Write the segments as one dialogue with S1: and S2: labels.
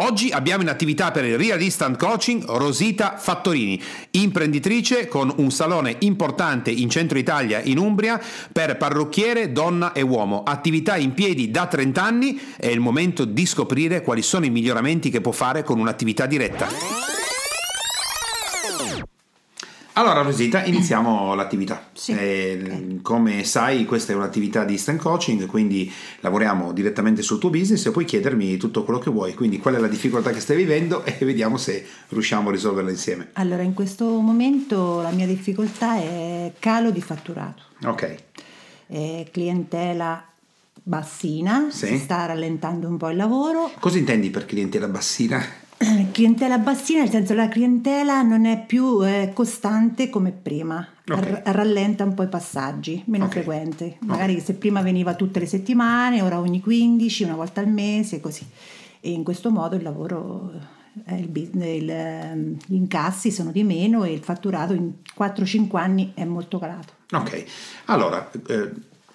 S1: Oggi abbiamo in attività per il Real Instant Coaching Rosita Fattorini, imprenditrice con un salone importante in centro Italia, in Umbria, per parrucchiere, donna e uomo. Attività in piedi da 30 anni, è il momento di scoprire quali sono i miglioramenti che può fare con un'attività diretta. Allora Rosita, iniziamo l'attività.
S2: Sì.
S1: Eh, come sai questa è un'attività di instant coaching, quindi lavoriamo direttamente sul tuo business e puoi chiedermi tutto quello che vuoi, quindi qual è la difficoltà che stai vivendo e vediamo se riusciamo a risolverla insieme.
S2: Allora, in questo momento la mia difficoltà è calo di fatturato,
S1: Ok,
S2: è clientela bassina,
S1: Sì.
S2: si sta rallentando un po' il lavoro.
S1: cosa intendi per clientela bassina?
S2: Clientela bassina, nel senso la clientela non è più eh, costante come prima,
S1: Ok.
S2: R- rallenta un po' i passaggi, meno
S1: Ok.
S2: frequente. Magari se prima veniva tutte le settimane, ora ogni 15, una volta al mese, così. E in questo modo il lavoro, eh, il il, ehm, gli incassi sono di meno e il fatturato in 4-5 anni è molto calato.
S1: Ok, allora, eh,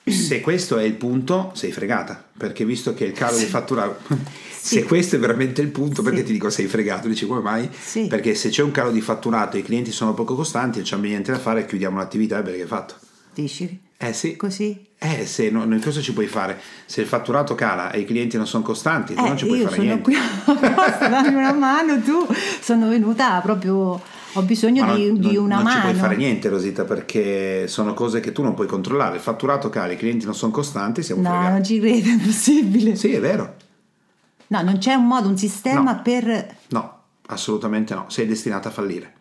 S1: se questo è il punto, sei fregata, perché visto che il calo di fatturato... Se questo è veramente il punto, perché
S2: Sì.
S1: ti dico sei fregato, dici come mai?
S2: Sì.
S1: Perché se c'è un calo di fatturato e i clienti sono poco costanti, non c'è niente da fare, chiudiamo l'attività e perché è fatto.
S2: Dici?
S1: Eh sì.
S2: Così?
S1: Eh, se no, no, cosa ci puoi fare? Se il fatturato cala e i clienti non sono costanti, tu non ci
S2: Eh,
S1: puoi
S2: io
S1: fare
S2: sono
S1: niente.
S2: qui apposta, dammi una mano tu, sono venuta proprio, ho bisogno
S1: Ma
S2: di,
S1: non,
S2: di
S1: non-
S2: una
S1: non ci
S2: mano.
S1: puoi fare niente, Rosita, perché sono cose che tu non puoi controllare. Il fatturato cala, i clienti non sono costanti, siamo
S2: No,
S1: fregati.
S2: non ci credo, è impossibile.
S1: Sì, è vero.
S2: No, non c'è un modo, un sistema
S1: No.
S2: per...
S1: No, assolutamente no. Sei destinata a fallire.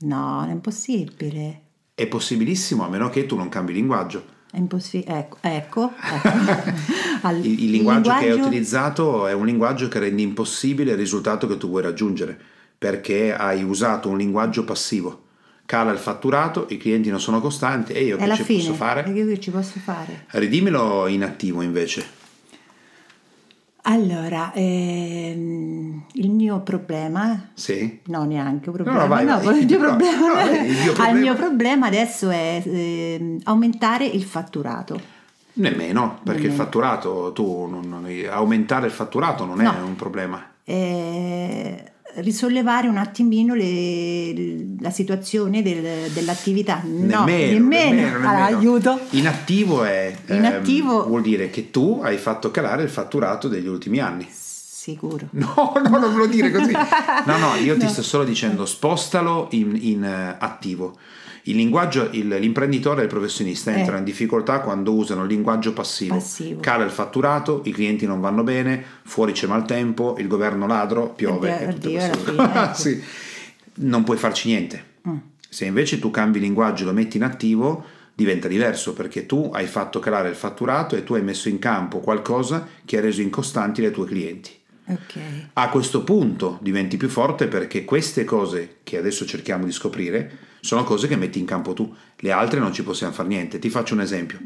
S2: No, è impossibile.
S1: È possibilissimo a meno che tu non cambi linguaggio.
S2: È impossibile. Ecco, ecco. ecco. Al-
S1: Il, il linguaggio che hai utilizzato è un linguaggio che rende impossibile il risultato che tu vuoi raggiungere, perché hai usato un linguaggio passivo. Cala il fatturato, i clienti non sono costanti e io
S2: È
S1: che ci
S2: fine.
S1: posso
S2: E
S1: fare?
S2: io che ci posso fare?
S1: Ridimelo in attivo invece.
S2: Allora, ehm, il mio problema...
S1: Sì?
S2: No, neanche un
S1: No,
S2: problema.
S1: no, vai, vai.
S2: il mio
S1: No,
S2: problema,
S1: no, vai, il mio problema-
S2: il mio problema adesso è ehm, aumentare il fatturato.
S1: Nemmeno, perché il
S2: Nemmeno.
S1: fatturato, tu non- non- aumentare il fatturato non è
S2: No.
S1: un problema.
S2: eh, risollevare un attimino le- la situazione del- dell'attività. No,
S1: nemmeno,
S2: nemmeno.
S1: nemmeno,
S2: Allora,
S1: nemmeno.
S2: aiuto.
S1: Inattivo è
S2: In
S1: ehm,
S2: attivo-
S1: vuol dire che tu hai fatto calare il fatturato degli ultimi anni.
S2: Sicuro.
S1: No, no, non lo dire così. No, no, io ti
S2: No.
S1: sto solo dicendo spostalo in, in, eh, attivo. Il linguaggio, il- l'imprenditore e il professionista
S2: Eh.
S1: entrano in difficoltà quando usano il linguaggio passivo.
S2: Passivo.
S1: Cala il fatturato, i clienti non vanno bene, fuori c'è maltempo, il governo ladro, piove.
S2: Addio,
S1: e tutte
S2: fine, ecco.
S1: Sì. Non puoi farci niente.
S2: Mm.
S1: Se invece tu cambi linguaggio e lo metti in attivo, diventa diverso perché tu hai fatto calare il fatturato e tu hai messo in campo qualcosa che ha reso incostanti le tue clienti.
S2: Ok.
S1: A questo punto diventi più forte perché queste cose che adesso cerchiamo di scoprire sono cose che metti in campo tu, le altre non ci possiamo fare niente. Ti faccio un esempio.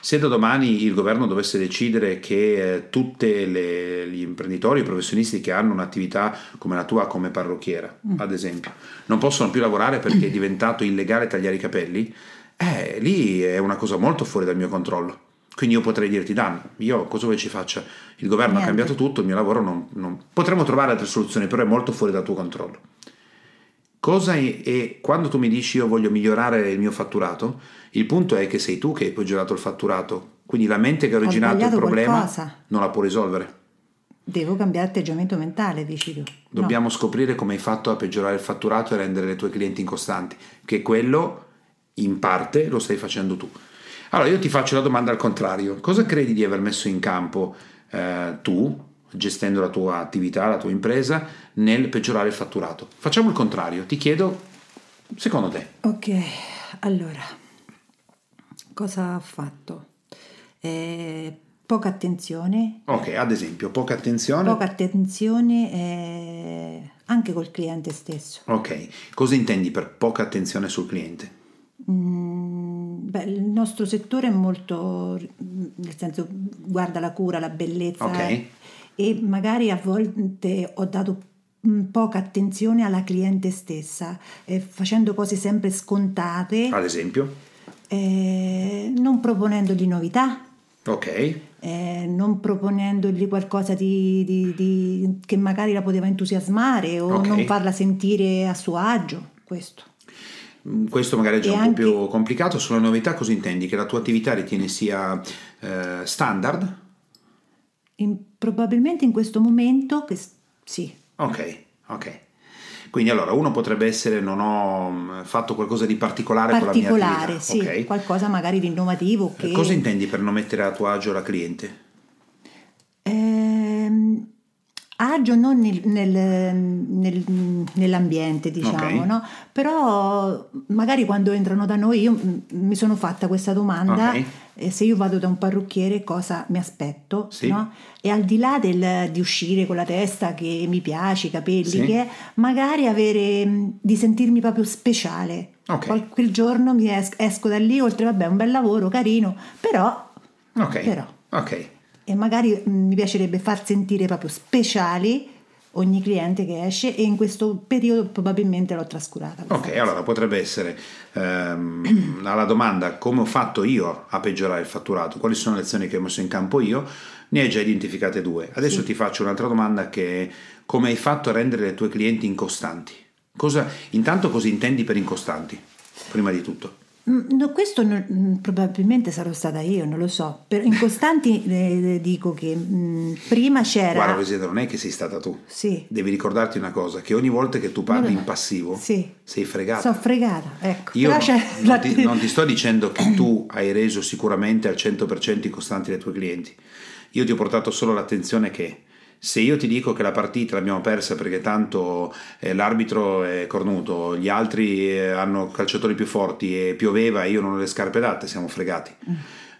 S1: Se da domani il governo dovesse decidere che eh, tutti gli imprenditori, i professionisti che hanno un'attività come la tua, come parrucchiera, ad esempio, non possono più lavorare perché è diventato illegale tagliare i capelli, eh, lì è una cosa molto fuori dal mio controllo. Quindi io potrei dirti, Dan, io cosa vuoi ci faccia? Il governo ha
S2: Niente.
S1: cambiato tutto, il mio lavoro non, non- Potremmo trovare altre soluzioni, però è molto fuori dal tuo controllo. Cosa è, e quando tu mi dici io voglio migliorare il mio fatturato, il punto è che sei tu che hai peggiorato il fatturato. Quindi la mente che ha originato il problema
S2: qualcosa.
S1: non la può risolvere.
S2: Devo cambiare atteggiamento mentale, dici tu. No.
S1: Dobbiamo scoprire come hai fatto a peggiorare il fatturato e rendere le tue clienti incostanti, che quello in parte lo stai facendo tu. Allora io ti faccio la domanda al contrario, cosa credi di aver messo in campo eh, tu, gestendo la tua attività, la tua impresa, nel peggiorare il fatturato? Facciamo il contrario, ti chiedo, secondo te,
S2: Ok, allora, cosa ho fatto? Eh, poca attenzione,
S1: ok, ad esempio, poca attenzione,
S2: poca attenzione eh, anche col cliente stesso.
S1: ok, cosa intendi per poca attenzione sul cliente?
S2: Mm, beh, il nostro settore è molto, nel senso, guarda la cura, la bellezza
S1: Ok.
S2: E magari a volte ho dato mm, poca attenzione alla cliente stessa, eh, facendo cose sempre scontate,
S1: Ad esempio?
S2: eh, non proponendogli novità,
S1: Ok.
S2: eh, non proponendogli qualcosa di, di- di- che magari la poteva entusiasmare o
S1: Ok.
S2: non farla sentire a suo agio. Questo.
S1: Mm, Questo magari è già
S2: E
S1: un
S2: anche-
S1: po' più complicato. Sulla novità cosa intendi? Che la tua attività ritieni sia eh, standard?
S2: In- probabilmente in questo momento, che, sì,
S1: Ok, ok. Quindi allora uno potrebbe essere non ho mm, fatto qualcosa di particolare, con la
S2: particolare,
S1: mia
S2: sì,
S1: attività. ok?
S2: qualcosa magari di innovativo. Che,
S1: Cosa intendi per non mettere a tuo agio la cliente?
S2: Ehm, agio non nel- nel- nel- nell'ambiente, diciamo,
S1: Ok.
S2: no? però magari quando entrano da noi io mm, mi sono fatta questa domanda,
S1: Ok.
S2: Eh, se io vado da un parrucchiere cosa mi aspetto,
S1: Sì.
S2: no? e al di là del- di uscire con la testa che mi piace, i capelli,
S1: Sì.
S2: che è, magari avere, mm, di sentirmi proprio speciale.
S1: Ok.
S2: Qual- quel giorno mi es- esco da lì, oltre vabbè un bel lavoro, carino, però
S1: Ok.
S2: Però.
S1: Ok.
S2: e magari mm, mi piacerebbe far sentire proprio speciali ogni cliente che esce e in questo periodo probabilmente l'ho trascurata.
S1: Ok,
S2: cosa.
S1: allora potrebbe essere ehm, alla domanda come ho fatto io a peggiorare il fatturato, quali sono le azioni che ho messo in campo io, ne hai già identificate due. Adesso
S2: Sì.
S1: ti faccio un'altra domanda che è come hai fatto a rendere i tuoi clienti incostanti? Cosa, intanto cosa intendi per incostanti, prima di tutto?
S2: Mm, no, questo non- mm, probabilmente sarò stata io, non lo so. Per, in costanti eh, dico che mm, prima c'era...
S1: Guarda Presidente, non è che sei stata tu.
S2: Sì.
S1: Devi ricordarti una cosa, che ogni volta che tu parli
S2: No, no.
S1: in passivo
S2: Sì.
S1: sei fregata.
S2: Sono fregata, ecco.
S1: Io non,
S2: la-
S1: ti, non ti sto dicendo che tu hai reso sicuramente al 100% i costanti dei tuoi clienti. Io ti ho portato solo l'attenzione che se io ti dico che la partita l'abbiamo persa perché tanto eh, l'arbitro è cornuto, gli altri eh, hanno calciatori più forti e pioveva e io non ho le scarpe adatte, siamo fregati.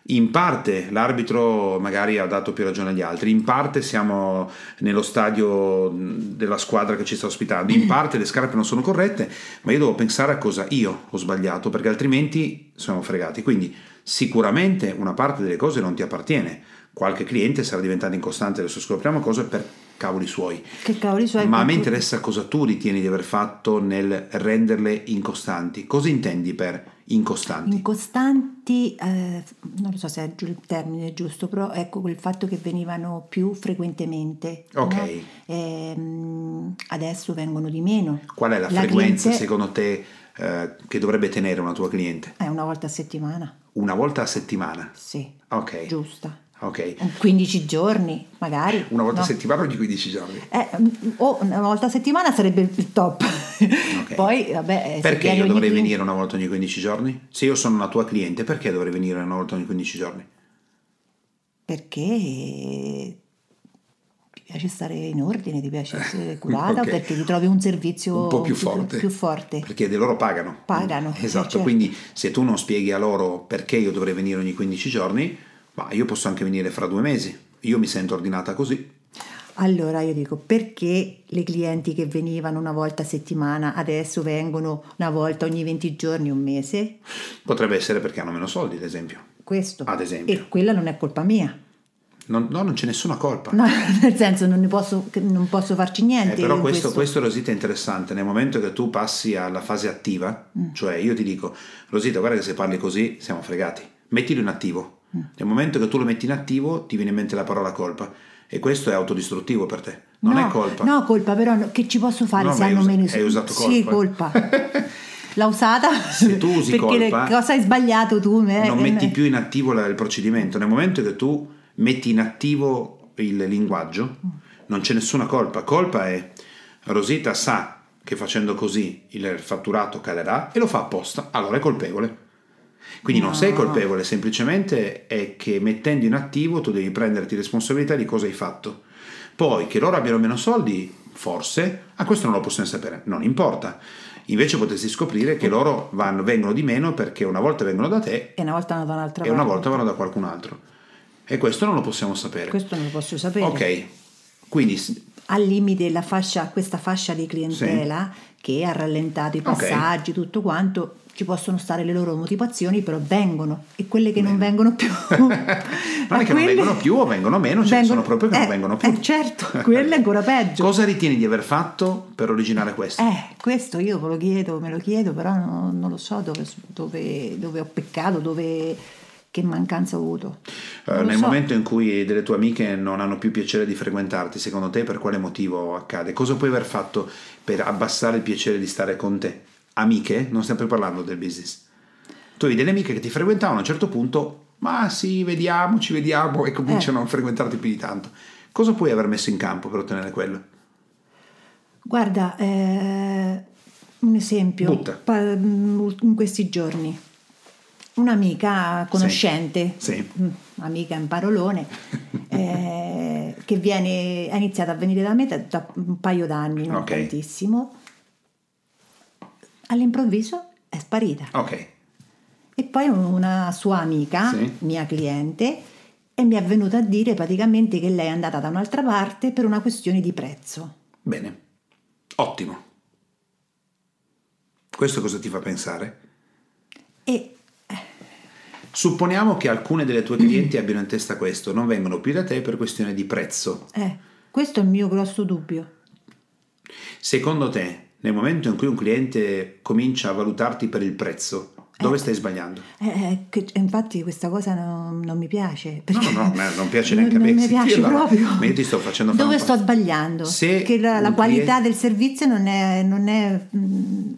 S1: In parte l'arbitro magari ha dato più ragione agli altri, in parte siamo nello stadio mh, della squadra che ci sta ospitando, in parte le scarpe non sono corrette, ma io devo pensare a cosa io ho sbagliato perché altrimenti siamo fregati. Quindi sicuramente una parte delle cose non ti appartiene. Qualche cliente sarà diventato incostante, adesso scopriamo cose per cavoli suoi.
S2: Che cavoli suoi...
S1: Ma a me interessa cosa tu ritieni di aver fatto nel renderle incostanti. Cosa intendi per incostanti?
S2: Incostanti, eh, non lo so se è il termine giusto, però ecco quel fatto che venivano più frequentemente.
S1: Ok.
S2: no? Ehm, adesso vengono di meno.
S1: Qual è la, frequenza
S2: cliente
S1: secondo te eh, che dovrebbe tenere una tua cliente?
S2: È una volta a settimana,
S1: Una volta a settimana.
S2: sì,
S1: Ok.
S2: giusta.
S1: Ok.
S2: 15 giorni magari.
S1: Una volta
S2: no?
S1: a settimana ogni 15 giorni.
S2: Eh, mm, o una volta a settimana sarebbe il top. Poi, vabbè, eh,
S1: Perché io
S2: ogni
S1: dovrei
S2: 15
S1: venire una volta ogni 15 giorni? Se io sono una tua cliente, perché dovrei venire una volta ogni 15 giorni?
S2: Perché ti piace stare in ordine, ti piace essere curata,
S1: ok.
S2: perché ti trovi un servizio
S1: Un po' più forte.
S2: più forte.
S1: Perché di loro pagano.
S2: Pagano, eh,
S1: Esatto,
S2: certo.
S1: quindi se tu non spieghi a loro perché io dovrei venire ogni 15 giorni, ma io posso anche venire fra due mesi. Io mi sento ordinata così.
S2: Allora io dico perché le clienti che venivano una volta a settimana adesso vengono una volta ogni 20 giorni, un mese?
S1: Potrebbe essere perché hanno meno soldi, ad esempio.
S2: Questo.
S1: Ad esempio.
S2: E quella non è colpa mia.
S1: Non, no, non c'è nessuna colpa.
S2: No, nel senso non ne posso, non posso farci
S1: Eh,
S2: niente.
S1: però
S2: in
S1: questo, questo Rosita è interessante, nel momento che tu passi alla fase attiva,
S2: Mm.
S1: cioè io ti dico, Rosita guarda che se parli così siamo fregati, mettilo in attivo. Nel momento che tu lo metti in attivo ti viene in mente la parola colpa e questo è autodistruttivo per te, non
S2: no,
S1: è colpa.
S2: No, colpa, però no, che ci posso fare
S1: No,
S2: se hanno
S1: usa-
S2: meno
S1: hai usato
S2: Sì,
S1: colpa.
S2: colpa. L'ha usata
S1: Se tu usi
S2: perché
S1: colpa,
S2: cosa hai sbagliato tu? Me-
S1: non metti
S2: me-
S1: più in attivo la- il procedimento, nel momento che tu metti in attivo il linguaggio non c'è nessuna colpa, colpa è Rosita sa che facendo così il fatturato calerà e lo fa apposta, allora è colpevole. Quindi non
S2: No.
S1: sei colpevole, semplicemente è che mettendo in attivo tu devi prenderti responsabilità di cosa hai fatto. Poi che loro abbiano meno soldi, forse, a questo non lo possiamo sapere, non importa. Invece potresti scoprire che loro vanno- vengono di meno perché una volta vengono da te
S2: E una volta andata da un'altra
S1: e una volta vanno da qualcun altro. E questo non lo possiamo sapere.
S2: Questo non lo posso sapere.
S1: Ok, quindi
S2: al limite la fascia, questa fascia di clientela che ha rallentato i passaggi, tutto quanto, ci possono stare le loro motivazioni, però vengono e quelle che non
S1: Bene.
S2: vengono più.
S1: non è che non vengono più o vengono meno, ce ne sono proprio che non
S2: eh,
S1: vengono più.
S2: eh, certo, quello è ancora peggio.
S1: Cosa ritieni di aver fatto per originare questo?
S2: Eh, questo io ve lo chiedo, me lo chiedo, però non, non lo so dove, dove- dove ho peccato, dove, che mancanza ho avuto. Lo
S1: nel
S2: so.
S1: momento in cui delle tue amiche non hanno più piacere di frequentarti, secondo te per quale motivo accade? Cosa puoi aver fatto per abbassare il piacere di stare con te? Amiche? Non stiamo più parlando del business. Tu hai delle amiche che ti frequentavano a un certo punto, ma sì, vediamo, ci vediamo e cominciano
S2: Eh.
S1: a frequentarti più di tanto. Cosa puoi aver messo in campo per ottenere quello?
S2: Guarda, eh, un esempio,
S1: Butta.
S2: pa- in questi giorni, un'amica conoscente,
S1: Sì.
S2: mm, amica in parolone, eh, che viene, ha iniziato a venire da me da, da un paio d'anni, non
S1: Ok.
S2: tantissimo, all'improvviso è sparita.
S1: Ok,
S2: E poi una sua amica,
S1: Sì.
S2: mia cliente, e mi è venuta a dire praticamente che lei è andata da un'altra parte per una questione di prezzo.
S1: bene, ottimo. Questo cosa ti fa pensare?
S2: E
S1: Supponiamo che alcune delle tue clienti abbiano in testa questo, non vengono più da te per questione di prezzo.
S2: eh, questo è il mio grosso dubbio.
S1: Secondo te, nel momento in cui un cliente comincia a valutarti per il prezzo, dove
S2: Eh.
S1: stai sbagliando?
S2: Eh, eh, che- infatti questa cosa non, non mi piace.
S1: No, no, no, non piace neanche a
S2: non
S1: me
S2: mi piace
S1: sentirla,
S2: proprio.
S1: ma io ti sto facendo fare
S2: Dove sto sbagliando?
S1: Se
S2: che la, la qualità
S1: cliente-
S2: del servizio non è, non è, mm,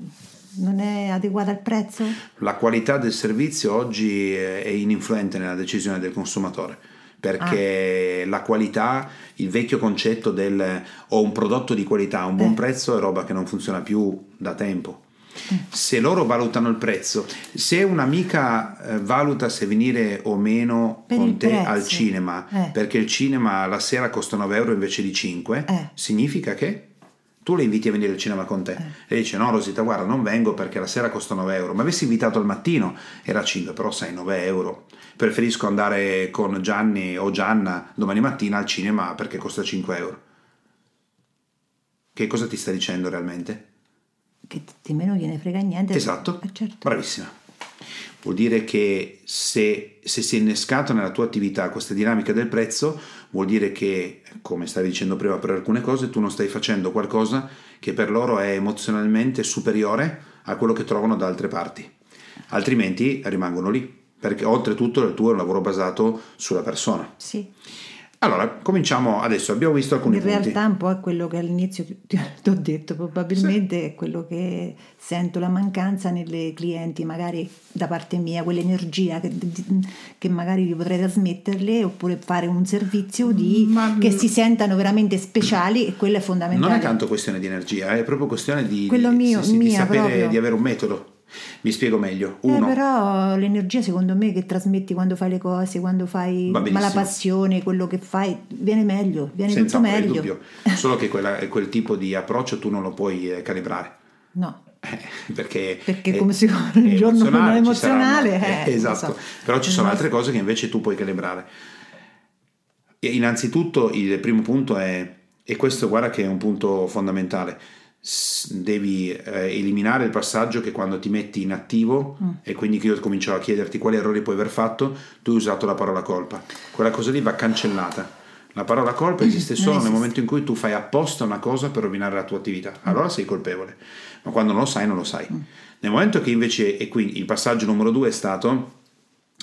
S2: non è adeguata al prezzo?
S1: La qualità del servizio oggi è ininfluente nella decisione del consumatore. Perché
S2: Ah.
S1: la qualità, il vecchio concetto del ho un prodotto di qualità a un buon
S2: Eh.
S1: prezzo è roba che non funziona più da tempo.
S2: Mm.
S1: Se loro valutano il prezzo, se un'amica eh, valuta se venire o meno
S2: Per
S1: con te
S2: prezzo.
S1: al cinema,
S2: Eh.
S1: perché il cinema la sera costa 9 euro invece di 5,
S2: Eh.
S1: significa che tu le inviti a venire al cinema con te.
S2: Eh.
S1: E dice: No, Rosita, guarda, non vengo perché la sera costa 9 euro. Ma avessi invitato al mattino era 5, però sai, 9 euro. Preferisco andare con Gianni o Gianna domani mattina al cinema perché costa 5 euro. Che cosa ti sta dicendo realmente?
S2: Che di me non gliene frega niente.
S1: Esatto,
S2: Eh, certo.
S1: bravissima. Vuol dire che se, se si è innescato nella tua attività questa dinamica del prezzo, vuol dire che, come stavi dicendo prima per alcune cose, tu non stai facendo qualcosa che per loro è emozionalmente superiore a quello che trovano da altre parti. Altrimenti rimangono lì, perché oltretutto il tuo è un lavoro basato sulla persona.
S2: Sì.
S1: Allora, cominciamo adesso, abbiamo visto alcuni
S2: In
S1: punti.
S2: realtà un po' è quello che all'inizio ti, ti- ho detto, probabilmente è quello che sento la mancanza nelle clienti, magari da parte mia, quell'energia che, che magari potrei trasmetterle oppure fare un servizio di,
S1: Ma-
S2: che si sentano veramente speciali e quello è fondamentale.
S1: Non è tanto questione di energia, è proprio questione di,
S2: Quello mio-
S1: sì, sì, di
S2: mia
S1: sapere
S2: proprio.
S1: di avere un metodo. Mi spiego meglio.
S2: Eh,
S1: Uno,
S2: però l'energia secondo me che trasmetti quando fai le cose, quando fai ma la passione, quello che fai, viene meglio, viene
S1: senza
S2: tutto meglio.
S1: dubbio, solo che quella- quel tipo di approccio tu non lo puoi eh, calibrare.
S2: No,
S1: Eh, perché,
S2: Perché
S1: è-
S2: come si-
S1: è
S2: il giorno
S1: emozionale, ci
S2: emozionale,
S1: saranno-
S2: eh,
S1: eh, esatto,
S2: so.
S1: però ci sono
S2: No.
S1: altre cose che invece tu puoi calibrare. E Innanzitutto il primo punto è, e questo guarda che è un punto fondamentale, devi eh, eliminare il passaggio che quando ti metti in attivo
S2: Mm.
S1: e quindi che io comincio a chiederti quali errori puoi aver fatto, tu hai usato la parola colpa. Quella cosa lì va cancellata. La parola colpa esiste
S2: Non
S1: solo nel
S2: esiste.
S1: momento in cui tu fai apposta una cosa per rovinare la tua attività. Allora sei colpevole, ma quando non lo sai, non lo sai. Nel momento che invece, e quindi il passaggio numero due è stato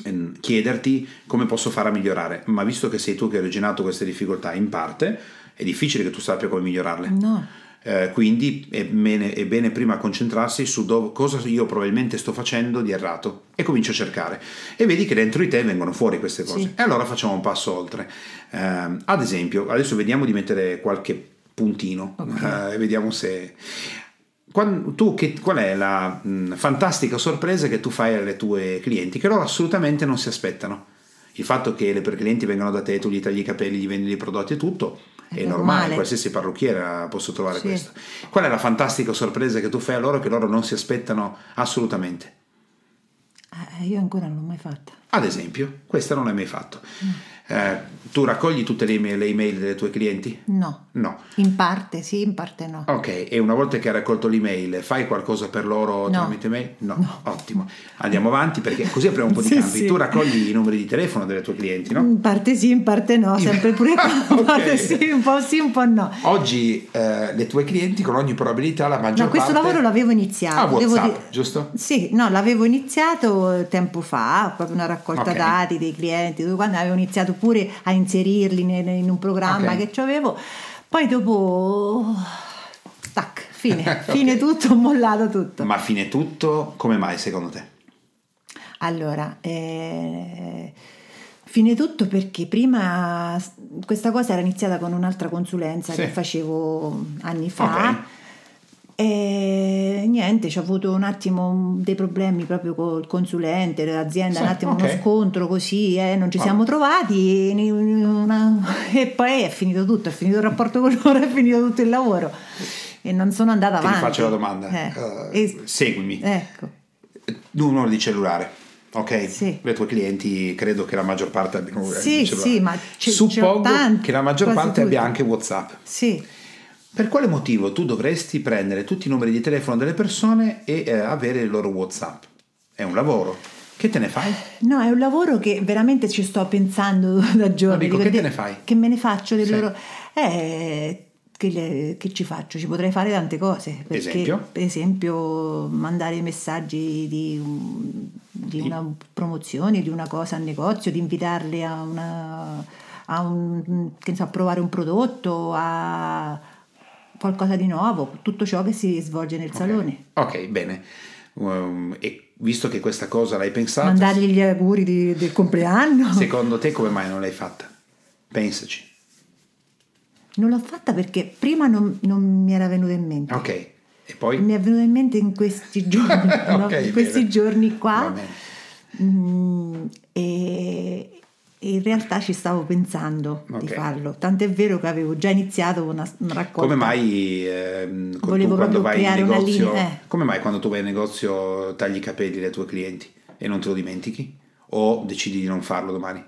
S1: ehm, chiederti come posso fare a migliorare, ma visto che sei tu che hai originato queste difficoltà in parte, è difficile che tu sappia come migliorarle.
S2: no.
S1: Eh, quindi è bene, è bene prima concentrarsi su dove- cosa io probabilmente sto facendo di errato e comincio a cercare. E vedi che dentro di te vengono fuori queste cose.
S2: Sì.
S1: e allora facciamo un passo oltre. Ehm, ad esempio adesso vediamo di mettere qualche puntino. Eh, e vediamo se Quan- tu che, qual è la mh, fantastica sorpresa che tu fai alle tue clienti che loro assolutamente non si aspettano? Il fatto che le clienti vengano da te tu gli tagli i capelli gli vendi i prodotti e tutto è,
S2: È
S1: normale,
S2: normale.
S1: qualsiasi parrucchiera posso trovare
S2: Sì.
S1: questo Qual è la fantastica sorpresa che tu fai a loro che loro non si aspettano assolutamente?
S2: Eh, io ancora non l'ho mai fatta.
S1: Ad esempio, questa non l'hai mai fatto. Eh, tu raccogli tutte le email, le email dei tuoi clienti?
S2: No.
S1: No.
S2: In parte sì, in parte no.
S1: Ok, e una volta che hai raccolto l'email, fai qualcosa per loro
S2: No.
S1: tramite mail? No. Ottimo. Andiamo avanti perché così apriamo un po' di
S2: Sì,
S1: campi.
S2: sì.
S1: Tu raccogli i numeri di telefono delle tue clienti, no?
S2: In parte sì, in parte no, sempre pure
S1: Ah,
S2: in parte
S1: ok.
S2: sì, un po' sì, un po' no.
S1: Oggi eh, le tue clienti con ogni probabilità la maggior
S2: No, questo
S1: parte...
S2: lavoro l'avevo iniziato.
S1: Ah,
S2: devo
S1: WhatsApp,
S2: dire-
S1: giusto?
S2: Sì, no, l'avevo iniziato tempo fa, proprio una raccolta
S1: Ok.
S2: dati dei clienti, quando avevo iniziato pure a inserirli in, un programma
S1: Ok.
S2: che avevo. Poi dopo, tac, fine,
S1: Ok.
S2: fine tutto, ho mollato tutto.
S1: Ma fine tutto, come mai secondo te?
S2: Allora, eh, fine tutto perché prima questa cosa era iniziata con un'altra consulenza
S1: Sì.
S2: che facevo anni fa.
S1: Ok.
S2: E niente, ci ho avuto un attimo dei problemi proprio col consulente, l'azienda,
S1: Sì,
S2: un attimo
S1: ok.
S2: uno scontro così, eh, non ci
S1: Vabbè.
S2: siamo trovati e, una- e poi è finito tutto, è finito il rapporto con loro, è finito tutto il lavoro e non sono andata
S1: Ti
S2: avanti.
S1: rifaccio la domanda.
S2: Eh,
S1: Eh,
S2: e-
S1: seguimi.
S2: ecco.
S1: Numero di cellulare. Ok,
S2: Sì.
S1: le tue clienti credo che la maggior parte abbiano
S2: Sì, sì, ma ce-
S1: suppongo che la maggior parte abbia
S2: tutti.
S1: anche WhatsApp.
S2: Sì.
S1: Per quale motivo tu dovresti prendere tutti i numeri di telefono delle persone e eh, avere il loro WhatsApp? È un lavoro. Che te ne fai?
S2: No, è un lavoro che veramente ci sto pensando da giorni.
S1: Dico, che te ne fai?
S2: Che me ne faccio del
S1: Sì.
S2: loro... Eh, che, le- che ci faccio? Ci potrei fare tante cose. Perché,
S1: Esempio?
S2: Per esempio, mandare messaggi di, di una promozione, di una cosa al negozio, di invitarli a una... A, un, so, a provare un prodotto, a qualcosa di nuovo, tutto ciò che si svolge nel
S1: Ok.
S2: salone.
S1: Ok, bene. Um, e visto che questa cosa l'hai pensata,
S2: Mandargli gli auguri di- del compleanno.
S1: secondo te come mai non l'hai fatta? Pensaci.
S2: Non l'ho fatta perché prima non, non mi era venuta in mente.
S1: Ok, e poi?
S2: Mi è venuta in mente in questi giorni, no?
S1: Ok,
S2: in questi
S1: bene.
S2: giorni qua. Mm, e in realtà ci stavo pensando di
S1: Ok.
S2: farlo. Tant'è vero che avevo già iniziato una, una raccolta.
S1: Come mai ehm,
S2: Volevo
S1: quando vai in negozio,
S2: linea, eh.
S1: come mai quando tu vai in negozio tagli i capelli ai tuoi clienti e non te lo dimentichi? O decidi di non farlo domani?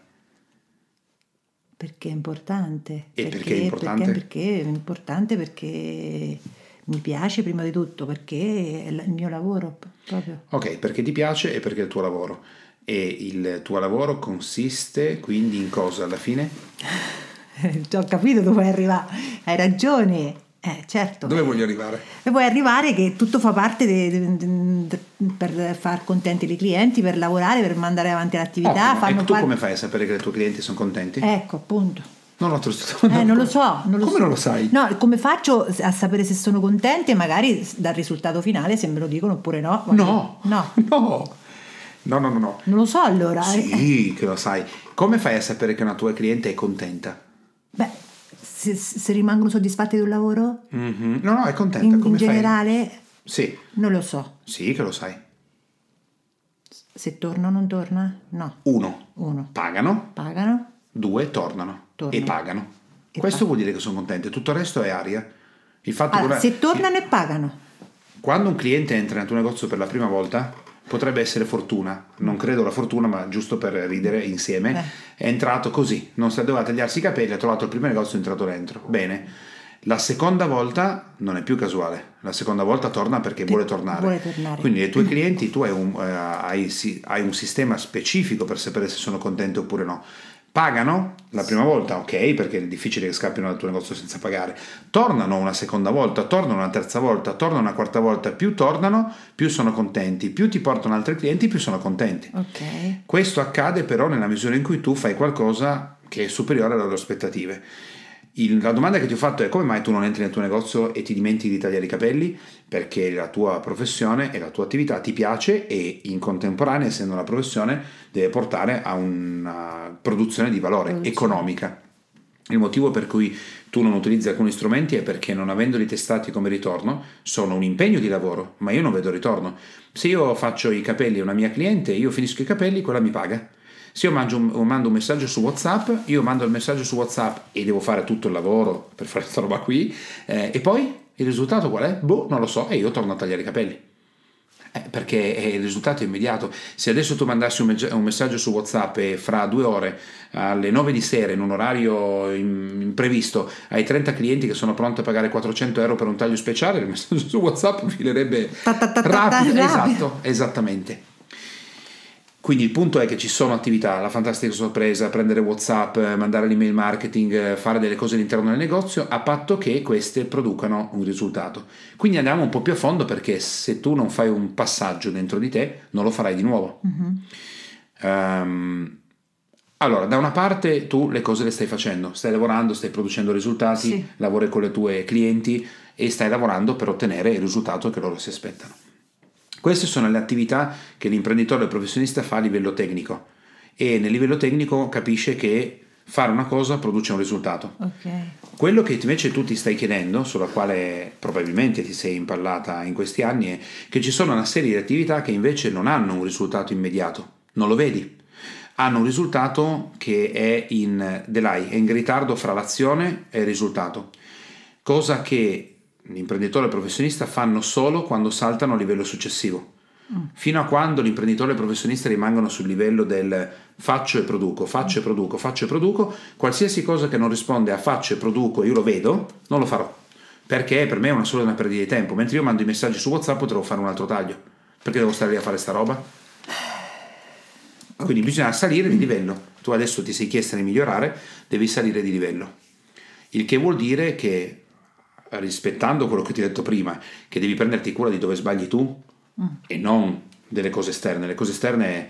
S2: Perché è importante.
S1: E perché è importante?
S2: Perché, perché è importante perché mi piace prima di tutto, perché è il mio lavoro proprio.
S1: Ok, perché ti piace e perché è il tuo lavoro. E il tuo lavoro consiste quindi in cosa alla fine?
S2: Già ho capito dove arrivare. Hai ragione. Eh, certo.
S1: Dove voglio arrivare?
S2: E vuoi arrivare che tutto fa parte de- de- de- per far contenti i clienti, per lavorare, per mandare avanti l'attività.
S1: Ottimo. E tu
S2: par-
S1: come fai a sapere che i tuoi clienti sono contenti?
S2: Ecco, appunto.
S1: Non ho trovato.
S2: Eh, non lo so. Non lo
S1: come
S2: so.
S1: non lo sai?
S2: No, come faccio a sapere se sono contenti e magari dal risultato finale se me lo dicono oppure no?
S1: No.
S2: No.
S1: No. No, no, no, no.
S2: Non lo so allora. eh.
S1: Sì, che lo sai. Come fai a sapere che una tua cliente è contenta?
S2: Beh, se, se rimangono soddisfatti del lavoro,
S1: Mhm. No, no, è contenta.
S2: in, in
S1: come fai?
S2: generale,
S1: Sì,
S2: non lo so.
S1: sì che lo sai.
S2: Se torna o non torna? No.
S1: Uno,
S2: Uno.
S1: pagano.
S2: Pagano?
S1: Due, tornano.
S2: Tornano.
S1: E pagano.
S2: E
S1: Questo
S2: pa-
S1: vuol dire che sono contenti. Tutto il resto è aria. Il fatto
S2: Allora,
S1: che
S2: se tornano e pagano.
S1: Quando un cliente entra nel tuo negozio per la prima volta, potrebbe essere fortuna, non credo la fortuna, ma giusto per ridere insieme,
S2: Eh.
S1: è entrato così, non si doveva tagliarsi i capelli, ha trovato il primo negozio è entrato dentro. Bene. La seconda volta non è più casuale, la seconda volta torna perché vuole tornare.
S2: vuole tornare.
S1: Quindi i tuoi clienti tu hai un, eh, hai, hai un sistema specifico per sapere se sono contenti oppure no. Pagano la prima volta, ok, perché è difficile che scappino dal tuo negozio senza pagare. Tornano una seconda volta, tornano una terza volta, tornano una quarta volta. Più tornano, più sono contenti. Più ti portano altri clienti, più sono contenti.
S2: Ok.
S1: Questo accade però nella misura in cui tu fai qualcosa che è superiore alle loro aspettative. Il- la domanda che ti ho fatto è come mai tu non entri nel tuo negozio e ti dimentichi di tagliare i capelli? Perché la tua professione e la tua attività ti piace e in contemporanea, essendo una professione, deve portare a una produzione di valore
S2: Produzione.
S1: economica. Il motivo per cui tu non utilizzi alcuni strumenti è perché non avendoli testati come ritorno sono un impegno di lavoro, ma io non vedo ritorno. Se io faccio i capelli a una mia cliente, io finisco i capelli, quella mi paga. Se io mangio mando un messaggio su WhatsApp, io mando il messaggio su WhatsApp e devo fare tutto il lavoro per fare questa roba qui, eh, e poi il risultato qual è? Boh, non lo so, e io torno a tagliare i capelli. Eh, perché il risultato è immediato. Se adesso tu mandassi un, me- un, messaggio su WhatsApp e fra due ore, alle 9 di sera, in un orario imprevisto, hai 30 clienti che sono pronti a pagare 400 euro per un taglio speciale, il messaggio su WhatsApp filerebbe rapido. Esatto, esattamente. Quindi il punto è che ci sono attività, la fantastica sorpresa, prendere WhatsApp, mandare l'email marketing, fare delle cose all'interno del negozio, a patto che queste producano un risultato. Quindi andiamo un po' più a fondo perché se tu non fai un passaggio dentro di te, non lo farai di nuovo. Uh-huh. Um, allora, da una parte tu le cose le stai facendo, stai lavorando, stai producendo risultati, sì. lavori con le tue clienti e stai lavorando per ottenere il risultato che loro si aspettano. Queste sono le attività che l'imprenditore o professionista fa a livello tecnico e nel livello tecnico capisce che fare una cosa produce un risultato. Okay. Quello che invece tu ti stai chiedendo, sulla quale probabilmente ti sei impallata in questi anni, è che ci sono una serie di attività che invece non hanno un risultato immediato, non lo vedi. Hanno un risultato che è in delay, è in ritardo fra l'azione e il risultato, cosa che l'imprenditore e il professionista fanno solo quando saltano a livello successivo. Mm. Fino a quando l'imprenditore e il professionista rimangono sul livello del faccio e produco, faccio e produco, faccio e produco, qualsiasi cosa che non risponde a faccio e produco, io lo vedo, non lo farò. Perché per me è una sola una perdita di tempo. Mentre io mando i messaggi su WhatsApp potrò fare un altro taglio. Perché devo stare lì a fare sta roba? Quindi bisogna salire di livello. Tu adesso ti sei chiesta di migliorare, devi salire di livello. Il che vuol dire che rispettando quello che ti ho detto prima, che devi prenderti cura di dove sbagli tu mm. e non delle cose esterne. Le cose esterne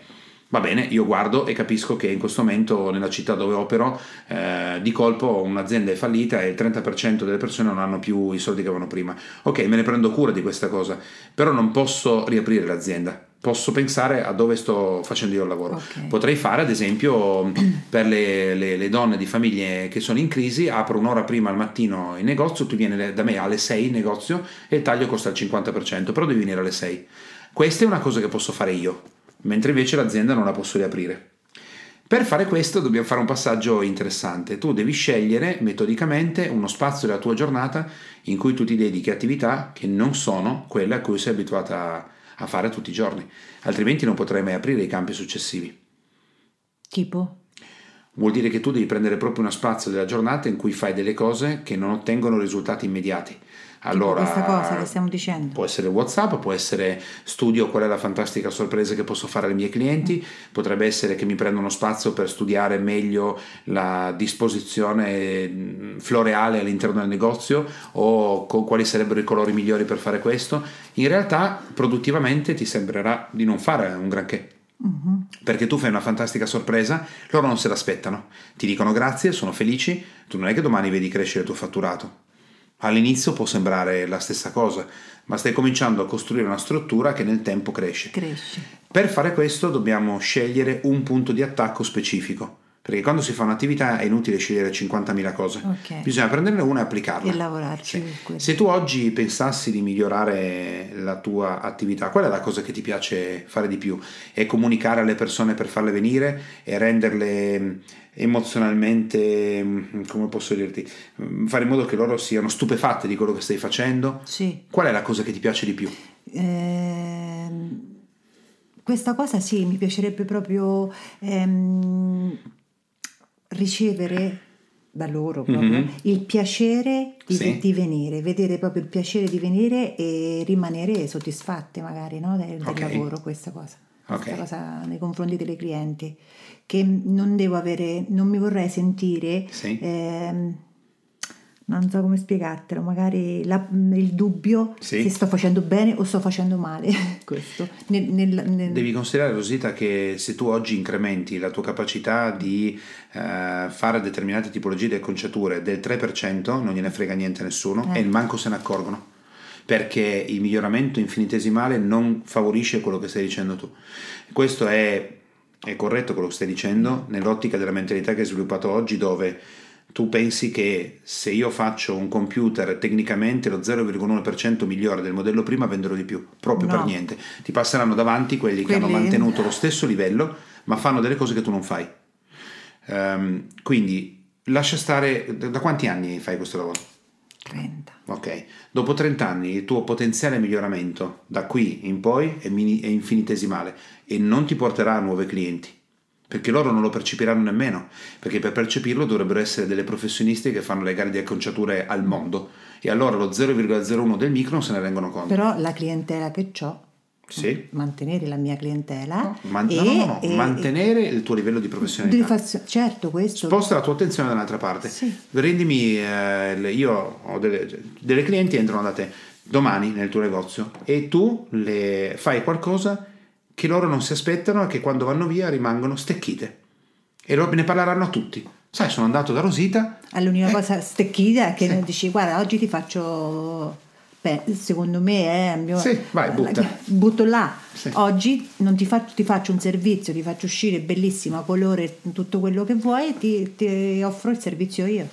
S1: va bene, io guardo e capisco che in questo momento nella città dove opero eh, di colpo un'azienda è fallita e il 30% delle persone non hanno più i soldi che avevano prima. Ok, me ne prendo cura di questa cosa, però non posso riaprire l'azienda posso pensare a dove sto facendo io il lavoro. Okay. Potrei fare, ad esempio, per le, le, le, donne di famiglie che sono in crisi, apro un'ora prima al mattino in negozio, tu vieni da me alle 6 in negozio e il taglio costa il 50%, però devi venire alle 6. Questa è una cosa che posso fare io, mentre invece l'azienda non la posso riaprire. Per fare questo dobbiamo fare un passaggio interessante. Tu devi scegliere metodicamente uno spazio della tua giornata in cui tu ti dedichi a attività che non sono quelle a cui sei abituata a a fare tutti i giorni, altrimenti non potrai mai aprire i campi successivi.
S2: Tipo?
S1: Vuol dire che tu devi prendere proprio uno spazio della giornata in cui fai delle cose che non ottengono risultati immediati.
S2: Allora, questa cosa che stiamo dicendo.
S1: Può essere WhatsApp, può essere studio qual è la fantastica sorpresa che posso fare ai miei clienti, potrebbe essere che mi prendo uno spazio per studiare meglio la disposizione mm, floreale all'interno del negozio o quali sarebbero i colori migliori per fare questo. In realtà, produttivamente ti sembrerà di non fare un granché. Uh-huh. Perché tu fai una fantastica sorpresa, loro non se l'aspettano, ti dicono grazie, sono felici, tu non è che domani vedi crescere il tuo fatturato, All'inizio può sembrare la stessa cosa, ma stai cominciando a costruire una struttura che nel tempo cresce.
S2: cresce.
S1: Per fare questo dobbiamo scegliere un punto di attacco specifico. Perché quando si fa un'attività è inutile scegliere 50.000 cose, okay. bisogna prenderne una e applicarla.
S2: E lavorarci.
S1: Sì. Se tu oggi pensassi di migliorare la tua attività, qual è la cosa che ti piace fare di più? È comunicare alle persone per farle venire e renderle emozionalmente, mm, come posso dirti, mm, fare in modo che loro siano stupefatte di quello che stai facendo?
S2: Sì.
S1: Qual è la cosa che ti piace di più?
S2: Eh, questa cosa sì, mi piacerebbe proprio ehm, ricevere da loro proprio mm-hmm. il piacere di, sì. di, venire, vedere proprio il piacere di venire e rimanere soddisfatte magari no, del, del okay. lavoro, questa cosa. Okay. Questa cosa nei confronti delle clienti che non devo avere, non mi vorrei sentire, sì. ehm, non so come spiegartelo, magari la, il dubbio sì. se sto facendo bene o sto facendo male. Questo. Nel, nel, nel...
S1: Devi considerare, Rosita, che se tu oggi incrementi la tua capacità di eh, fare determinate tipologie di acconciature del 3%, non gliene frega niente a nessuno eh. e manco se ne accorgono perché il miglioramento infinitesimale non favorisce quello che stai dicendo tu. Questo è è corretto quello che stai dicendo nell'ottica della mentalità che hai sviluppato oggi dove tu pensi che se io faccio un computer tecnicamente lo 0,1% migliore del modello prima venderò di più, proprio no. per niente. Ti passeranno davanti quelli, quelli, che hanno mantenuto lo stesso livello ma fanno delle cose che tu non fai. Um, quindi lascia stare, da quanti anni fai questo lavoro?
S2: 30.
S1: Ok, dopo 30 anni il tuo potenziale miglioramento da qui in poi è, mini- è infinitesimale e non ti porterà a nuovi clienti, perché loro non lo percepiranno nemmeno, perché per percepirlo dovrebbero essere delle professioniste che fanno le gare di acconciature al mondo e allora lo 0,01 del micro non se ne rendono conto.
S2: Però la clientela che ho,
S1: Sì.
S2: mantenere la mia clientela
S1: Man-
S2: e,
S1: no, no, no,
S2: e-
S1: mantenere il tuo livello di professionalità.
S2: far- certo, questo.
S1: Sposta la tua attenzione da un'altra parte.
S2: Sì.
S1: Rendimi, eh, le- io ho delle, delle clienti entrano da te domani nel tuo negozio e tu le fai qualcosa che loro non si aspettano e che quando vanno via rimangono stecchite. E loro ne parleranno a tutti. Sai, sono andato da Rosita.
S2: È l'unica
S1: Eh.
S2: cosa stecchita è che
S1: Sì.
S2: dici guarda oggi ti faccio beh, secondo me è il mio
S1: Sì, vai, butta.
S2: butto là
S1: Sì.
S2: oggi non ti faccio, ti faccio un servizio ti faccio uscire bellissima colore tutto quello che vuoi e ti, ti offro il servizio io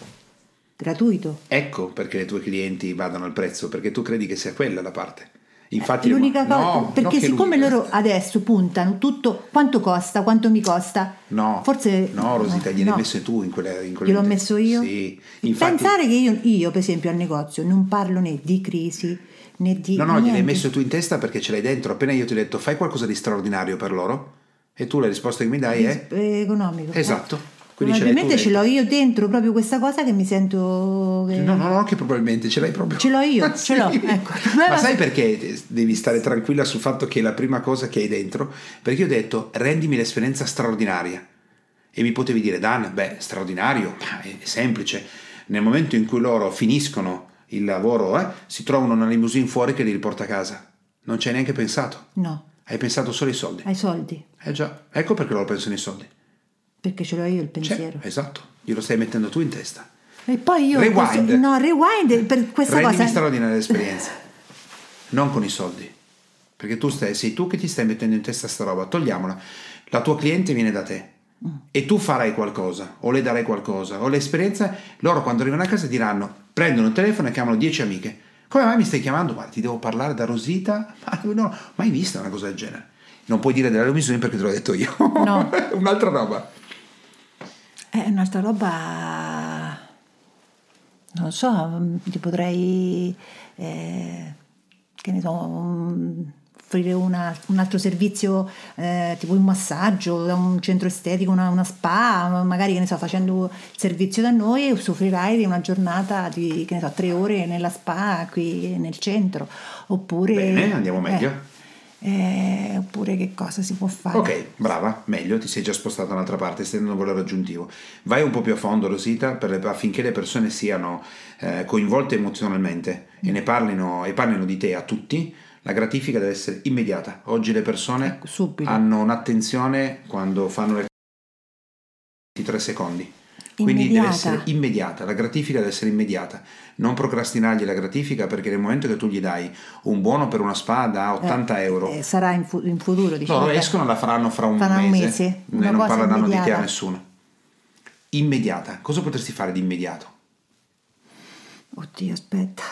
S2: gratuito
S1: Ecco perché le tue clienti vadano al prezzo, perché tu credi che sia quella la parte. Infatti,
S2: l'unica cosa
S1: no,
S2: perché siccome loro adesso puntano tutto quanto costa quanto mi costa
S1: No,
S2: forse
S1: no, Rosita, gliene
S2: no.
S1: hai messe tu in quelle. In quelle
S2: Gliel'ho messo io?
S1: Sì, infatti.
S2: Pensare che io, io, per esempio, al negozio non parlo né di crisi né di.
S1: No, no, gliel'hai
S2: niente.
S1: messo tu in testa perché ce l'hai dentro. Appena io ti ho detto fai qualcosa di straordinario per loro, e tu la risposta che mi dai è
S2: Eh, economico.
S1: esatto. Quindi
S2: Probabilmente ce l'ho io dentro proprio questa cosa che mi sento. che-
S1: No, no, no, che probabilmente ce l'hai proprio.
S2: Ce l'ho io,
S1: Ah,
S2: ce l'ho,
S1: sì.
S2: ecco.
S1: Ma sai perché devi stare tranquilla sul fatto che è la prima cosa che hai dentro? Perché io ho detto rendimi l'esperienza straordinaria. E mi potevi dire, Dan, beh, straordinario, ma è semplice. Nel momento in cui loro finiscono il lavoro, eh, si trovano una limousine fuori che li riporta a casa. Non ci hai neanche pensato.
S2: No,
S1: Hai pensato solo ai soldi.
S2: ai soldi.
S1: Eh già, ecco perché loro pensano ai soldi.
S2: Perché ce l'ho io il
S1: Cioè,
S2: pensiero.
S1: esatto, glielo stai mettendo tu in testa.
S2: E poi io.
S1: Rewind.
S2: questo- no, rewind per questa
S1: Rendimi
S2: cosa.
S1: straordinaria l'esperienza, non con i soldi. Perché tu stai, sei tu che ti stai mettendo in testa sta roba, togliamola. La tua cliente viene da te
S2: Mm.
S1: e tu farai qualcosa, o le darai qualcosa, o l'esperienza, loro quando arrivano a casa diranno, prendono il telefono e chiamano 10 amiche. Come mai mi stai chiamando? Guarda, ti devo parlare da Rosita? Ma no, mai vista una cosa del genere. Non puoi dire della Lumisone perché te l'ho detto io.
S2: No.
S1: Un'altra roba.
S2: È un'altra roba. Non so, mm, ti potrei. eh, che ne so. mm, offrire una- un altro servizio eh, tipo un massaggio da un centro estetico, una, una spa, magari che ne so, facendo servizio da noi soffrirai di una giornata di che ne so, tre ore nella spa qui nel centro. Oppure.
S1: Bene, andiamo meglio.
S2: eh, oppure che cosa si può fare?
S1: Ok, brava, meglio, ti sei già spostato da un'altra parte, stai un valore aggiuntivo. Vai un po' più a fondo, Rosita, le- affinché le persone siano eh, coinvolte emozionalmente e ne parlino, e parlino di te a tutti. La gratifica deve essere immediata. Oggi le persone
S2: Ecco,
S1: hanno un'attenzione quando fanno le 23 secondi. Quindi deve
S2: Immediata.
S1: essere immediata, la gratifica deve essere immediata. Non procrastinargli la gratifica perché nel momento che tu gli dai un buono per una spa da 80 euro,
S2: Eh, sarà in, fu- in futuro, diciamo.
S1: loro escono, la faranno fra un
S2: Farà un
S1: mese,
S2: mese,
S1: e
S2: una
S1: non parleranno di te a nessuno. Immediata, cosa potresti fare di immediato?
S2: Oddio, aspetta,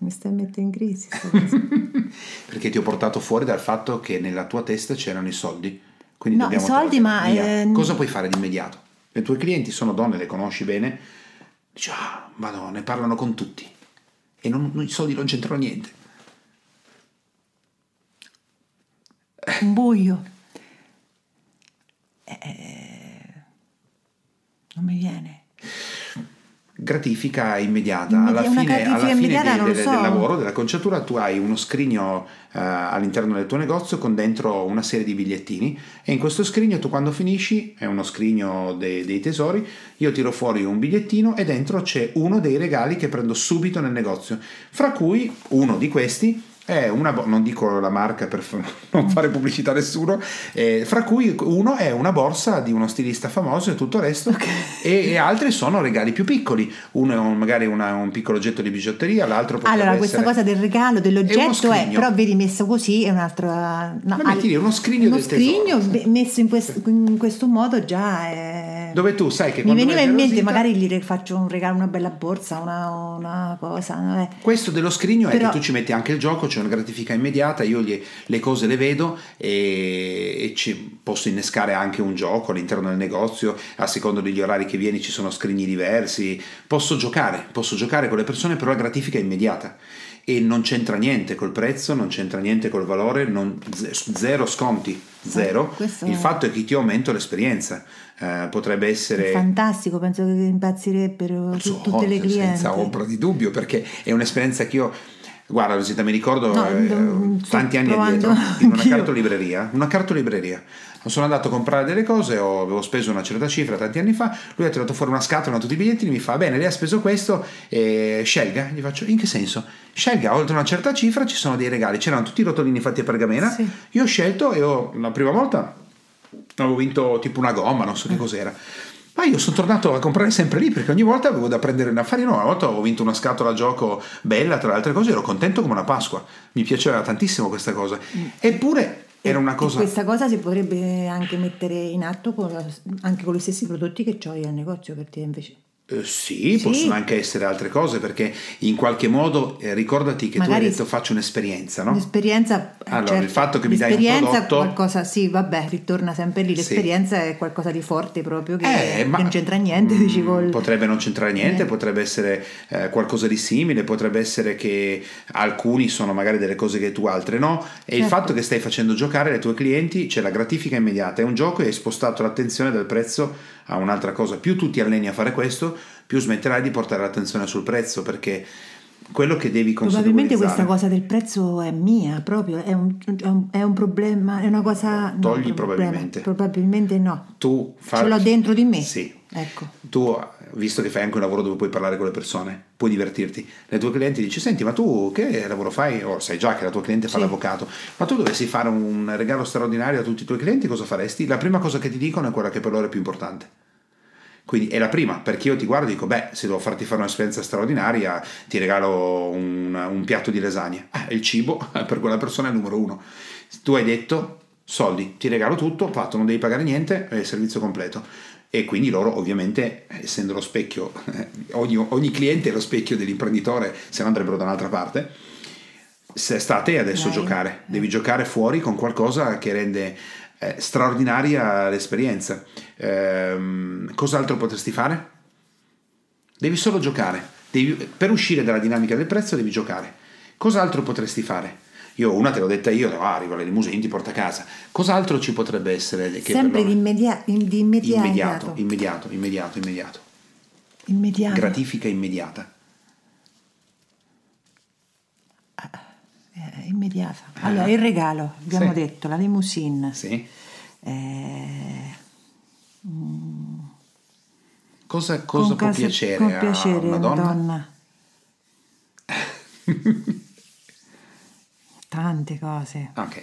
S2: mi stai mettendo in crisi.
S1: Perché ti ho portato fuori dal fatto che nella tua testa c'erano i soldi. Quindi
S2: No, i soldi, ma, ehm,
S1: Cosa puoi fare di immediato? Le tue clienti sono donne, le conosci bene. Dici, ah, madonna, ne parlano con tutti. E non- i soldi non c'entrano niente.
S2: un buio. Eh, non mi viene.
S1: Gratifica immediata.
S2: Immedi-
S1: alla fine, alla fine
S2: lo
S1: del-
S2: so.
S1: del lavoro, della conciatura, tu hai uno scrigno eh, all'interno del tuo negozio con dentro una serie di bigliettini e in questo scrigno tu quando finisci, è uno scrigno dei, dei tesori, io tiro fuori un bigliettino e dentro c'è uno dei regali che prendo subito nel negozio, fra cui uno di questi è una, bo- non dico la marca per non fare pubblicità a nessuno, eh, fra cui uno è una borsa di uno stilista famoso e tutto il resto, e, e altri sono regali più piccoli. Uno è un- magari una- un piccolo oggetto di bigiotteria, l'altro potrebbe
S2: Allora, questa cosa del regalo, dell'oggetto è,
S1: scrigno.
S2: però vedi messo così è un'altra... No,
S1: Ma metti lì uno scrigno
S2: uno scrigno
S1: tesoro.
S2: messo in, quest- in questo modo già è...
S1: Dove tu sai che
S2: Mi veniva in mente,
S1: Rosita-
S2: magari gli faccio un regalo, una bella borsa, una, una cosa. eh.
S1: Questo dello scrigno è
S2: Però-
S1: che tu ci metti anche il gioco, c'è una gratifica immediata, io gli- le cose le vedo e, e ci- posso innescare anche un gioco all'interno del negozio, a seconda degli orari che vieni ci sono scrigni diversi, posso giocare, posso giocare con le persone, però la gratifica è immediata e non c'entra niente col prezzo, non c'entra niente col valore, non, zero sconti, zero.
S2: Questo
S1: Il fatto è che ti aumento l'esperienza, Eh, potrebbe essere...
S2: Fantastico, penso che impazzirebbero
S1: So,
S2: tutte le clienti.
S1: Senza ombra di dubbio, perché è un'esperienza che io. Guarda, Rosita, mi ricordo
S2: No,
S1: eh, tanti anni
S2: provando
S1: addietro in una cartolibreria. Una cartolibreria. Sono andato a comprare delle cose, ho- avevo speso una certa cifra tanti anni fa. Lui ha tirato fuori una scatola con tutti i bigliettini. Mi fa: Bene, lei ha speso questo, eh, scelga. Gli faccio: In che senso? Scelga, oltre una certa cifra ci sono dei regali. C'erano tutti i rotolini fatti a pergamena.
S2: Sì.
S1: Io ho scelto e ho, la prima volta avevo vinto tipo una gomma, non
S2: Eh.
S1: so che cos'era. Ma io sono tornato a comprare sempre lì perché ogni volta avevo da prendere in affari. No, una volta avevo vinto una scatola gioco bella, tra le altre cose, ero contento come una Pasqua. Mi piaceva tantissimo questa cosa. Eppure era una
S2: Mm. E
S1: cosa.
S2: questa cosa si potrebbe anche mettere in atto con la- anche con gli stessi prodotti che hai al negozio per te invece.
S1: Eh, sì,
S2: Sì.
S1: possono anche essere altre cose perché in qualche modo eh, ricordati che tu
S2: Magari
S1: hai detto faccio un'esperienza, no?
S2: L'esperienza eh,
S1: Allora, il fatto che mi dai un prodotto-
S2: qualcosa, sì, vabbè, ritorna sempre lì.
S1: Sì.
S2: L'esperienza è qualcosa di forte proprio che
S1: Eh, ma-
S2: non c'entra niente, dici,
S1: Mm,
S2: col...
S1: Potrebbe non c'entrare niente,
S2: Eh.
S1: potrebbe essere eh, qualcosa di simile, potrebbe essere che alcuni sono magari delle cose che tu altre no. E il
S2: Certo.
S1: fatto che stai facendo giocare le tue clienti c'è la gratifica immediata. È un gioco e hai spostato l'attenzione dal prezzo a un'altra cosa. Più tu ti alleni a fare questo, più smetterai di portare l'attenzione sul prezzo perché quello che devi
S2: Probabilmente questa cosa del prezzo è mia proprio, è un, è un- è un problema, è una cosa... no,
S1: Togli
S2: un problema,
S1: probabilmente.
S2: Probabilmente no.
S1: tu fa-
S2: Ce l'ho dentro di me.
S1: Sì.
S2: Ecco.
S1: Tu, visto che fai anche un lavoro dove puoi parlare con le persone, puoi divertirti. Le tue clienti dici: Senti, ma tu che lavoro fai? O sai già che la tua cliente fa
S2: Sì.
S1: l'avvocato, ma tu dovessi fare un regalo straordinario a tutti i tuoi clienti, cosa faresti? La prima cosa che ti dicono è quella che per loro è più importante. Quindi è la prima, perché io ti guardo e dico: Beh, se devo farti fare un'esperienza straordinaria, ti regalo un, un piatto di lasagne. Eh, il cibo per quella persona è il numero uno. Tu hai detto soldi, ti regalo tutto, fatto, non devi pagare niente, è il servizio completo. E quindi loro, ovviamente, essendo lo specchio, ogni, ogni cliente è lo specchio dell'imprenditore, se no andrebbero da un'altra parte. Se sta a te adesso
S2: Dai.
S1: giocare, devi giocare fuori con qualcosa che rende eh, straordinaria l'esperienza. Ehm, cos'altro potresti fare? Devi solo giocare. Devi- per uscire dalla dinamica del prezzo devi giocare. Cos'altro potresti fare? Io una te l'ho detta io, ah, arriva la limousine, ti porta a casa. Cos'altro ci potrebbe essere? Che
S2: Sempre di, immedia- di immediato.
S1: immediato, immediato, immediato, immediato.
S2: Immediato.
S1: Gratifica immediata.
S2: Eh, immediata. Allora, il regalo, abbiamo
S1: Sì.
S2: detto, la limousine.
S1: Sì.
S2: Eh,
S1: Cosa, cosa
S2: con
S1: può piacere a
S2: piacere,
S1: una donna?
S2: Madonna. Tante cose.
S1: Ok,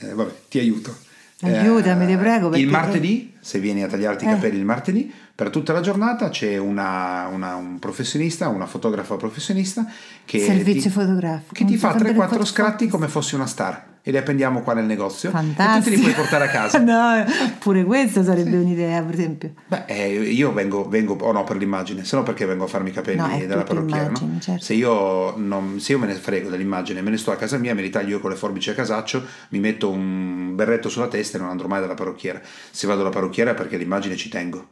S1: Eh, vabbè, ti aiuto.
S2: Aiutami, ti prego,
S1: Il martedì, se vieni a tagliarti i
S2: Eh.
S1: capelli il martedì, per tutta la giornata c'è una- una- un professionista, una fotografa professionista che
S2: Servizio
S1: ti,
S2: fotografico.
S1: che ti fa
S2: fotografo-
S1: 3-4 scatti come fossi una star e le appendiamo qua nel negozio
S2: Fantastico.
S1: e tu te li puoi portare a casa.
S2: no, pure questo sarebbe un'idea, per esempio.
S1: Beh, eh, io vengo, vengo, oh no, per l'immagine, se no perché vengo a farmi i capelli
S2: No,
S1: dalla parrucchiera. no?
S2: certo.
S1: Se, io non- se io me ne frego dell'immagine, me ne sto a casa mia, me li taglio io con le forbici a casaccio, mi metto un berretto sulla testa e non andrò mai dalla parrucchiera. Se vado alla parrucchiera è perché l'immagine ci tengo.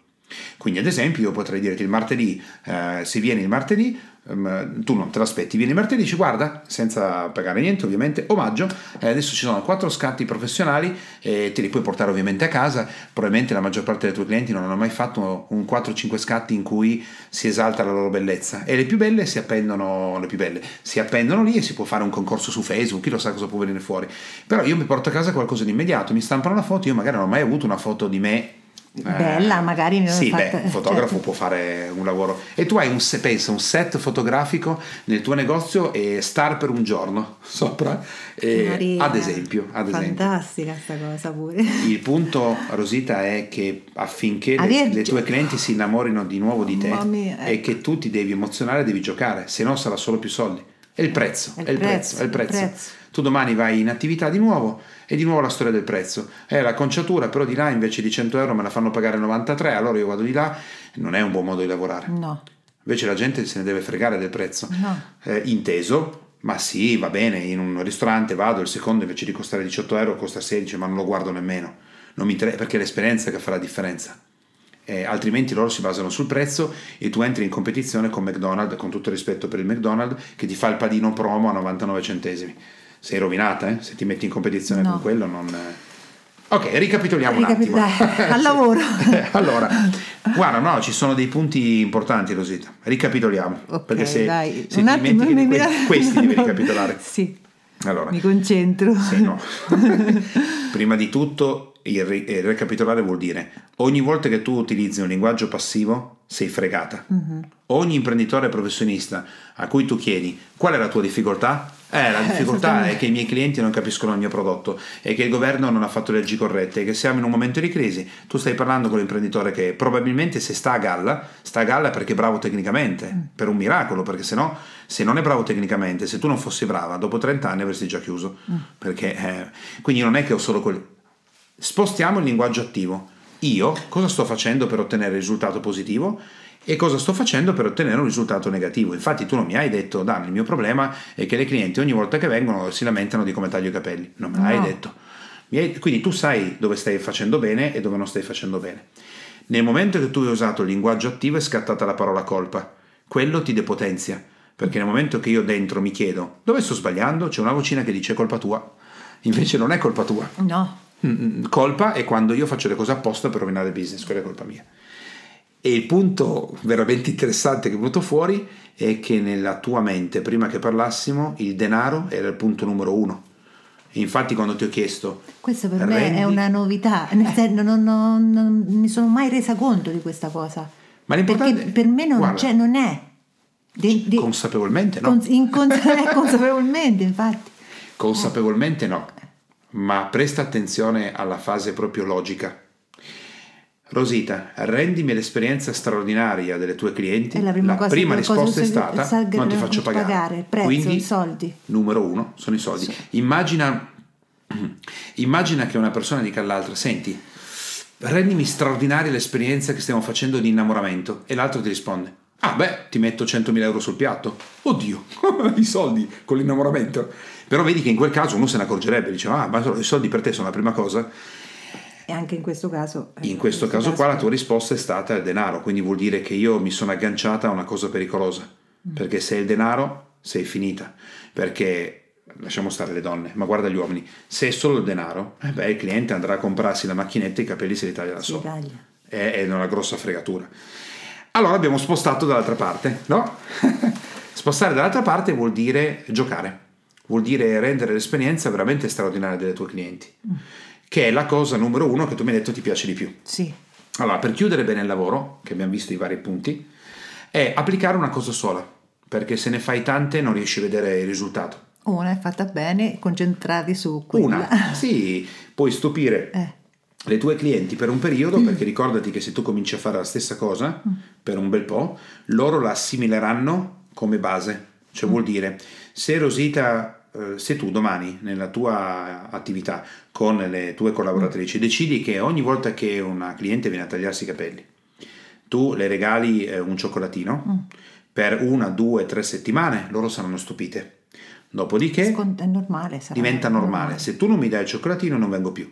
S1: Quindi, ad esempio, io potrei dirti il martedì, eh, se vieni il martedì, ehm, tu non te l'aspetti, vieni il martedì dici guarda, senza pagare niente ovviamente, omaggio, eh, adesso ci sono quattro scatti professionali e te li puoi portare ovviamente a casa, probabilmente la maggior parte dei tuoi clienti non hanno mai fatto un 4-5 scatti in cui si esalta la loro bellezza. E le più belle si appendono, le più belle, si appendono lì e si può fare un concorso su Facebook, chi lo sa cosa può venire fuori, però io mi porto a casa qualcosa di immediato, mi stampano una foto, io magari non ho mai avuto una foto di me
S2: Bella, magari ne ho
S1: sì,
S2: fatta-
S1: beh, il fotografo
S2: certo.
S1: può fare un lavoro. E tu hai un, se- pensa, un set fotografico nel tuo negozio e star per un giorno sopra, e-
S2: Maria,
S1: ad esempio. Ad.
S2: Fantastica sta cosa pure.
S1: Il punto, Rosita, è che affinché le, le tue clienti si innamorino di nuovo di te,
S2: mia,
S1: è
S2: ecco.
S1: che tu ti devi emozionare, devi giocare, se no sarà solo più soldi. È il prezzo,
S2: È il
S1: prezzo,
S2: prezzo,
S1: è il prezzo.
S2: il prezzo.
S1: Tu domani vai in attività di nuovo e di nuovo la storia del prezzo. È la conciatura, però di là invece di 100 euro me la fanno pagare 93, allora io vado di là, non è un buon modo di lavorare.
S2: No,
S1: Invece la gente se ne deve fregare del prezzo.
S2: No.
S1: Eh, inteso, ma sì, va bene, in un ristorante vado, il secondo invece di costare 18 euro costa 16, ma non lo guardo nemmeno. non mi inter- perché è l'esperienza che fa la differenza. Eh, altrimenti loro si basano sul prezzo e tu entri in competizione con McDonald's, con tutto il rispetto per il McDonald's, che ti fa il padino promo a 99 centesimi. Sei rovinata, eh? Se ti metti in competizione
S2: No.
S1: con quello non... eh. Ok, ricapitoliamo
S2: Ricapi-
S1: un attimo.
S2: dai, al lavoro.
S1: allora, guarda, no, ci sono dei punti importanti, Rosita. Ricapitoliamo.
S2: Ok,
S1: perché se,
S2: dai.
S1: se
S2: Un
S1: ti
S2: attimo, mi-
S1: que- questi devi
S2: no.
S1: ricapitolare.
S2: Sì,
S1: Allora,
S2: mi concentro.
S1: sì, no. Prima di tutto, il, ri- il ricapitolare vuol dire ogni volta che tu utilizzi un linguaggio passivo sei fregata.
S2: Mhm.
S1: Ogni imprenditore professionista a cui tu chiedi qual è la tua difficoltà, eh, la difficoltà
S2: esattamente.
S1: è che i miei clienti non capiscono il mio prodotto e che il governo non ha fatto le leggi corrette e che siamo in un momento di crisi. Tu stai parlando con l'imprenditore che probabilmente se sta a galla, sta a galla perché è bravo tecnicamente,
S2: Mm.
S1: per un miracolo, perché se no, se non è bravo tecnicamente, se tu non fossi brava, dopo 30 anni avresti già chiuso.
S2: Mm.
S1: Perché, eh, quindi non è che ho solo quel... Spostiamo il linguaggio attivo. Io cosa sto facendo per ottenere il risultato positivo e cosa sto facendo per ottenere un risultato negativo. Infatti tu non mi hai detto, Dan, il mio problema è che le clienti ogni volta che vengono si lamentano di come taglio i capelli. Non me l'hai
S2: No.
S1: detto. Hai- Quindi tu sai dove stai facendo bene e dove non stai facendo bene. Nel momento che tu hai usato il linguaggio attivo è scattata la parola colpa. Quello ti depotenzia. Perché nel momento che io dentro mi chiedo dove sto sbagliando, c'è una vocina che dice colpa tua. Invece non è colpa tua.
S2: No,
S1: Mm, colpa è quando io faccio le cose apposta per rovinare il business, quella è colpa mia. E il punto veramente interessante che è venuto fuori è che nella tua mente, prima che parlassimo, il denaro era il punto numero uno. Infatti quando ti ho chiesto...
S2: questo per me
S1: rendi-
S2: è una novità, nel senso non, non- non mi sono mai resa conto di questa cosa.
S1: Ma l'importante-
S2: Perché per me non,
S1: guarda,
S2: non è. Di- di-
S1: Consapevolmente no.
S2: cons- incons- eh, consapevolmente, infatti.
S1: Consapevolmente no, ma presta attenzione alla fase proprio logica. Rosita, rendimi l'esperienza straordinaria delle tue clienti.
S2: La prima cosa che-
S1: risposta è stata
S2: sa-
S1: non ti faccio pagare.
S2: pagare, il prezzo,
S1: Quindi,
S2: i soldi.
S1: Numero uno sono i soldi. Immagina, immagina che una persona dica all'altra, senti, rendimi straordinaria l'esperienza che stiamo facendo di innamoramento e l'altro ti risponde, ah beh, ti metto 100.000 euro sul piatto. Oddio, i soldi con l'innamoramento. Però vedi che in quel caso uno se ne accorgerebbe, diceva, ah, ma i soldi per te sono la prima cosa.
S2: E anche in questo caso. eh,
S1: In questo caso qua la tua risposta è stata il denaro, quindi vuol dire che io mi sono agganciata a una cosa pericolosa, perché se è il denaro sei finita, perché lasciamo stare le donne, ma guarda gli uomini, se è solo il denaro, eh beh, il cliente andrà a comprarsi la macchinetta e i capelli se li taglia da solo.
S2: taglia.
S1: È, è una grossa fregatura. Allora abbiamo spostato dall'altra parte, no? Spostare dall'altra parte vuol dire giocare, vuol dire rendere l'esperienza veramente straordinaria delle tue clienti, che è la cosa numero uno che tu mi hai detto ti piace di più.
S2: Sì,
S1: Allora, per chiudere bene il lavoro, che abbiamo visto i vari punti, è applicare una cosa sola, perché se ne fai tante non riesci a vedere il risultato.
S2: una è fatta bene, concentrati su quella.
S1: Una, sì, puoi stupire
S2: Eh.
S1: le tue clienti per un periodo, perché ricordati che se tu cominci a fare la stessa cosa per un bel po', loro la assimileranno come base. Cioè vuol dire, se Rosita, eh, se tu domani nella tua attività con le tue collaboratrici decidi che ogni volta che una cliente viene a tagliarsi i capelli, tu le regali eh, un cioccolatino, per una, due, tre settimane loro saranno stupite. Dopodiché
S2: normale.
S1: diventa normale. Se tu non mi dai il cioccolatino non vengo più.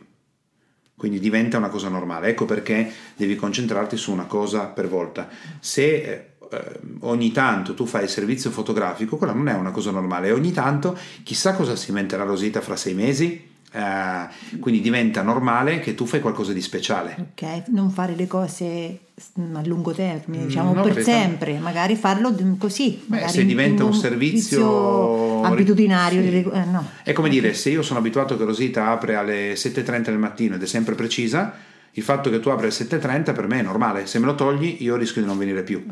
S1: Quindi diventa una cosa normale. Ecco perché devi concentrarti su una cosa per volta. Se eh, ogni tanto tu fai il servizio fotografico, quella non è una cosa normale. Ogni tanto chissà cosa si inventerà Rosita fra sei mesi. eh, quindi diventa normale che tu fai qualcosa di speciale.
S2: Ok, non fare le cose mm, a lungo termine, diciamo
S1: Mm, no,
S2: per sempre, magari farlo così.
S1: Beh,
S2: magari
S1: se diventa
S2: in
S1: un servizio-
S2: abitudinario,
S1: Sì.
S2: eh, no.
S1: È come dire, se io sono abituato che Rosita apre alle 7.30 del mattino ed è sempre precisa, il fatto che tu apri alle 7.30 per me è normale. Se me lo togli, io rischio di non venire più.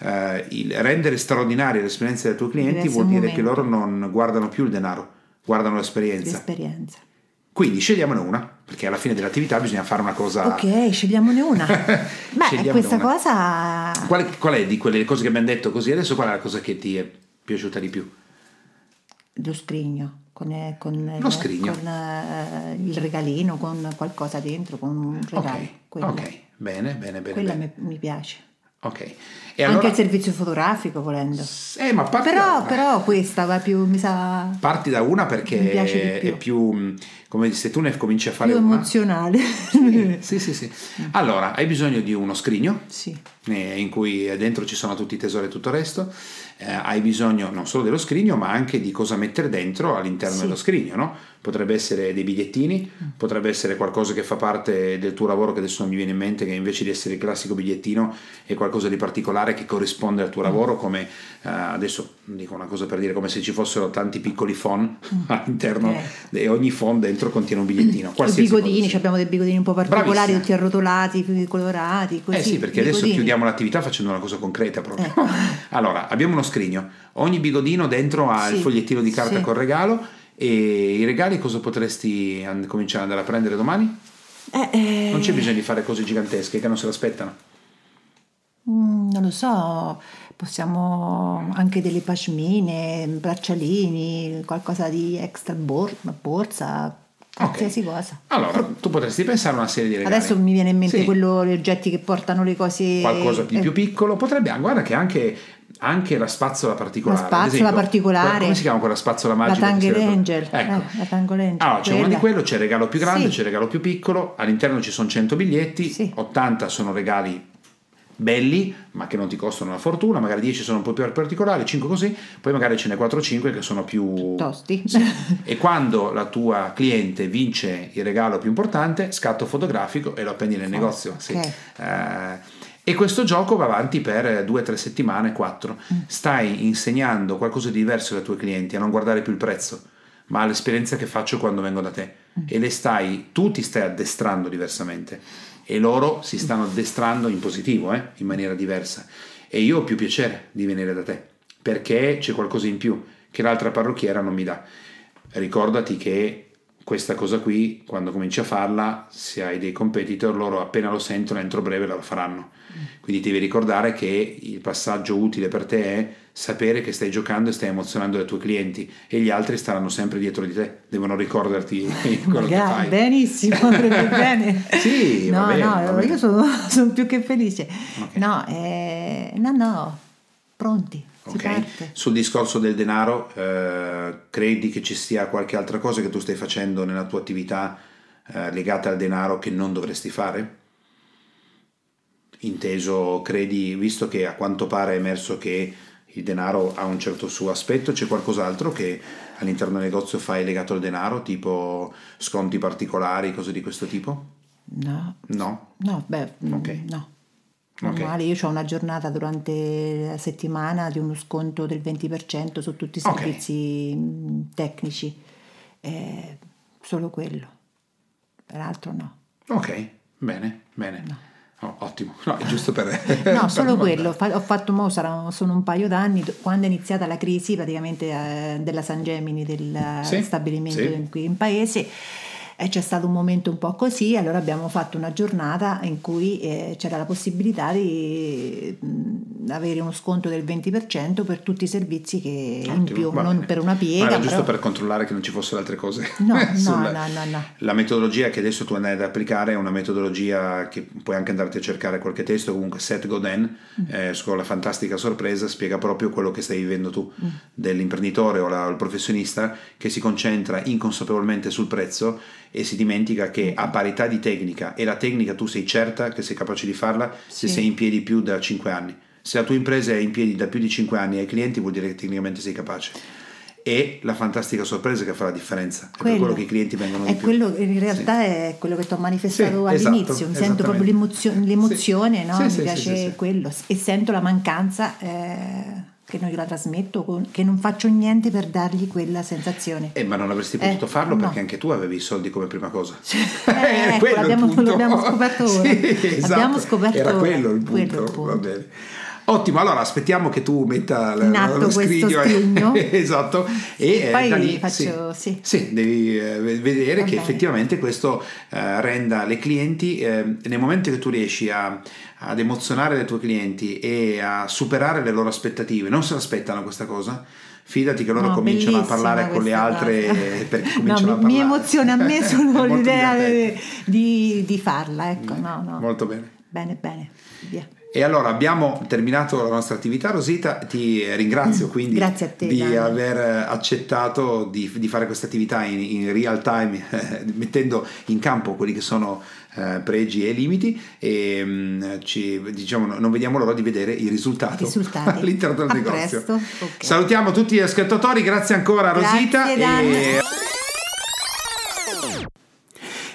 S1: Eh, il rendere straordinaria l'esperienza dei tuoi clienti
S2: Deve
S1: vuol dire
S2: un
S1: che loro non guardano più il denaro, guardano l'esperienza.
S2: L'esperienza.
S1: Quindi scegliamone una, perché alla fine dell'attività bisogna fare una cosa.
S2: Ok, scegliamone una. Beh,
S1: Scegliamone
S2: questa
S1: una.
S2: cosa
S1: Qual, qual è di quelle cose che abbiamo detto così adesso? Qual è la cosa che ti è piaciuta di più?
S2: lo scrigno con, eh, con il-
S1: Lo scrigno.
S2: con, eh, il regalino con qualcosa dentro con un regalo
S1: Ok,
S2: quella,
S1: ok, bene, bene, bene.
S2: quella
S1: bene.
S2: mi, mi piace
S1: Ok. E
S2: anche
S1: allora,
S2: il servizio fotografico volendo
S1: eh, ma parti
S2: però,
S1: da,
S2: però questa va più mi sa
S1: parti da una perché
S2: più.
S1: è più mh, come se tu ne cominci a fare
S2: Più
S1: una.
S2: emozionale.
S1: Sì, sì, sì. Allora, hai bisogno di uno scrigno
S2: Sì.
S1: eh, in cui dentro ci sono tutti i tesori e tutto il resto. Eh, hai bisogno non solo dello scrigno, ma anche di cosa mettere dentro all'interno
S2: Sì.
S1: dello scrigno, no? Potrebbe essere dei bigliettini, potrebbe essere qualcosa che fa parte del tuo lavoro, che adesso non mi viene in mente, che invece di essere il classico bigliettino è qualcosa di particolare che corrisponde al tuo lavoro, come eh, adesso dico una cosa per dire, come se ci fossero tanti piccoli phone all'interno
S2: Eh.
S1: e ogni phone dentro contiene un bigliettino.
S2: I bigodini, abbiamo dei bigodini un po' particolari,
S1: Bravissima.
S2: tutti arrotolati, colorati, così.
S1: Eh sì, perché adesso
S2: bigodini.
S1: chiudiamo l'attività facendo una cosa concreta proprio.
S2: Ecco.
S1: allora, abbiamo uno scrigno, ogni bigodino dentro ha il
S2: Sì,
S1: fogliettino di carta
S2: sì.
S1: col regalo e i regali cosa potresti and- cominciare ad andare a prendere domani?
S2: Eh, eh,
S1: Non c'è bisogno di fare cose gigantesche che non se l'aspettano.
S2: mm, non lo so, possiamo anche delle pashmine, braccialini, qualcosa di extra bor- borsa, qualsiasi cosa.
S1: Allora, tu potresti pensare a una serie di regali.
S2: Adesso mi viene in mente
S1: Sì,
S2: quello, gli oggetti che portano le cose.
S1: qualcosa di
S2: eh,
S1: più piccolo. Potrebbe, guarda che anche, anche la spazzola particolare.
S2: La spazzola
S1: esempio,
S2: particolare.
S1: Come si chiama quella spazzola
S2: La
S1: magica?
S2: Tangle
S1: si vede?
S2: Angel.
S1: Ecco.
S2: eh, la Tangle Angel.
S1: Allora, c'è uno di quello, c'è il regalo più grande,
S2: Sì.
S1: c'è il regalo più piccolo, all'interno ci sono 100 biglietti,
S2: Sì.
S1: 80 sono regali belli, ma che non ti costano una fortuna, magari 10 sono un po' più particolari, 5 così, poi magari ce n'è 4 o 5 che sono più
S2: Tosti.
S1: e quando la tua cliente vince il regalo più importante, scatto fotografico e lo appendi nel negozio. sì.
S2: ok.
S1: Eh, e questo gioco va avanti per due o tre settimane, quattro. Stai insegnando qualcosa di diverso ai tuoi clienti, a non guardare più il prezzo, ma all'esperienza che faccio quando vengo da te. E le stai, tu ti stai addestrando diversamente e loro si stanno addestrando in positivo, eh, in maniera diversa. E io ho più piacere di venire da te, perché c'è qualcosa in più che l'altra parrucchiera non mi dà. Ricordati che questa cosa qui, quando cominci a farla, se hai dei competitor, loro appena lo sentono entro breve la faranno. Quindi devi ricordare che il passaggio utile per te è sapere che stai giocando e stai emozionando i tuoi clienti e gli altri staranno sempre dietro di te, devono ricordarti quello che
S2: Magari,
S1: fai.
S2: benissimo, andrebbe bene.
S1: Sì, va
S2: no,
S1: bene,
S2: no, io sono, sono più che felice.
S1: Ok.
S2: No, eh, no, no, pronti,
S1: Ok. Sul discorso del denaro, eh, credi che ci sia qualche altra cosa che tu stai facendo nella tua attività eh, legata al denaro che non dovresti fare? Inteso, credi, visto che a quanto pare è emerso che il denaro ha un certo suo aspetto, c'è qualcos'altro che all'interno del negozio fai legato al denaro, tipo sconti particolari, cose di questo tipo?
S2: No,
S1: No?
S2: no, beh, mm,
S1: Ok.
S2: no.
S1: Ok.
S2: Normale, io ho una giornata durante la settimana di uno sconto del 20% su tutti i servizi mm, tecnici, Eh, solo quello, peraltro no.
S1: Ok, bene, bene. Oh, ottimo, no, è giusto per...
S2: No,
S1: per
S2: solo
S1: domandare.
S2: quello. Ho fatto, mo sarà- sono un paio d'anni, do- quando è iniziata la crisi praticamente eh, della San Gemini, del
S1: Sì,
S2: stabilimento
S1: sì.
S2: qui in paese, e c'è stato un momento un po' così, allora abbiamo fatto una giornata in cui eh, c'era la possibilità di avere uno sconto del 20% per tutti i servizi che in
S1: Ottimo,
S2: più,
S1: va
S2: non
S1: bene.
S2: per una piega.
S1: Ma era giusto
S2: però-
S1: per controllare che non ci fossero altre cose.
S2: No, no,
S1: Sul-
S2: no, no, no.
S1: La metodologia che adesso tu andai ad applicare è una metodologia che puoi anche andarti a cercare qualche testo, comunque Seth Godin,
S2: Mm.
S1: eh, con la fantastica sorpresa, spiega proprio quello che stai vivendo tu,
S2: Mm.
S1: dell'imprenditore o, la- o il professionista che si concentra inconsapevolmente sul prezzo e si dimentica che a parità di tecnica, e la tecnica tu sei certa che sei capace di farla se
S2: Sì.
S1: sei in piedi più da 5 anni. Se la tua impresa è in piedi da più di 5 anni e hai clienti vuol dire che tecnicamente sei capace. E la fantastica sorpresa che fa la differenza. È per quello che i clienti vengono di
S2: quello in realtà è quello che ti ho manifestato
S1: Sì, esatto,
S2: all'inizio, mi sento proprio l'emozio- l'emozione,
S1: Sì,
S2: no?
S1: sì,
S2: mi
S1: sì,
S2: piace
S1: sì, sì, sì.
S2: quello e sento la mancanza eh, che non gliela trasmetto, con- che non faccio niente per dargli quella sensazione.
S1: Eh, ma non avresti potuto
S2: Eh,
S1: farlo
S2: no.
S1: perché anche tu avevi i soldi come prima cosa.
S2: Eh, ecco,
S1: quello
S2: l'abbiamo- l'abbiamo scoperto ora.
S1: Sì, esatto.
S2: L'abbiamo scoperto
S1: Era
S2: ora.
S1: quello il punto.
S2: Quello il punto.
S1: Ottimo, allora aspettiamo che tu metta l-
S2: In atto
S1: lo scrigno. eh.
S2: scrigno.
S1: esatto. E eh,
S2: Poi
S1: da lì,
S2: faccio-
S1: sì,
S2: sì.
S1: sì, devi eh, vedere
S2: Va
S1: che
S2: bene.
S1: effettivamente questo eh, renda le clienti, eh, nel momento che tu riesci a- ad emozionare le tue clienti e a superare le loro aspettative, non se l'aspettano questa cosa, fidati che loro
S2: No,
S1: cominciano a parlare con le altre perché
S2: No, mi, mi emoziona a me solo l'idea di, di farla, ecco, no, no.
S1: Molto bene.
S2: Bene, bene, via.
S1: E allora abbiamo terminato la nostra attività, Rosita, ti ringrazio quindi
S2: te,
S1: di
S2: Dani.
S1: aver accettato di, di fare questa attività in, in real time, mettendo in campo quelli che sono eh, pregi e limiti e mh, ci, diciamo, non vediamo l'ora di vedere i risultati,
S2: risultati.
S1: all'interno del
S2: A
S1: negozio.
S2: presto. Ok.
S1: Salutiamo tutti gli ascoltatori, grazie ancora Rosita.
S2: Grazie, Dani.
S1: e-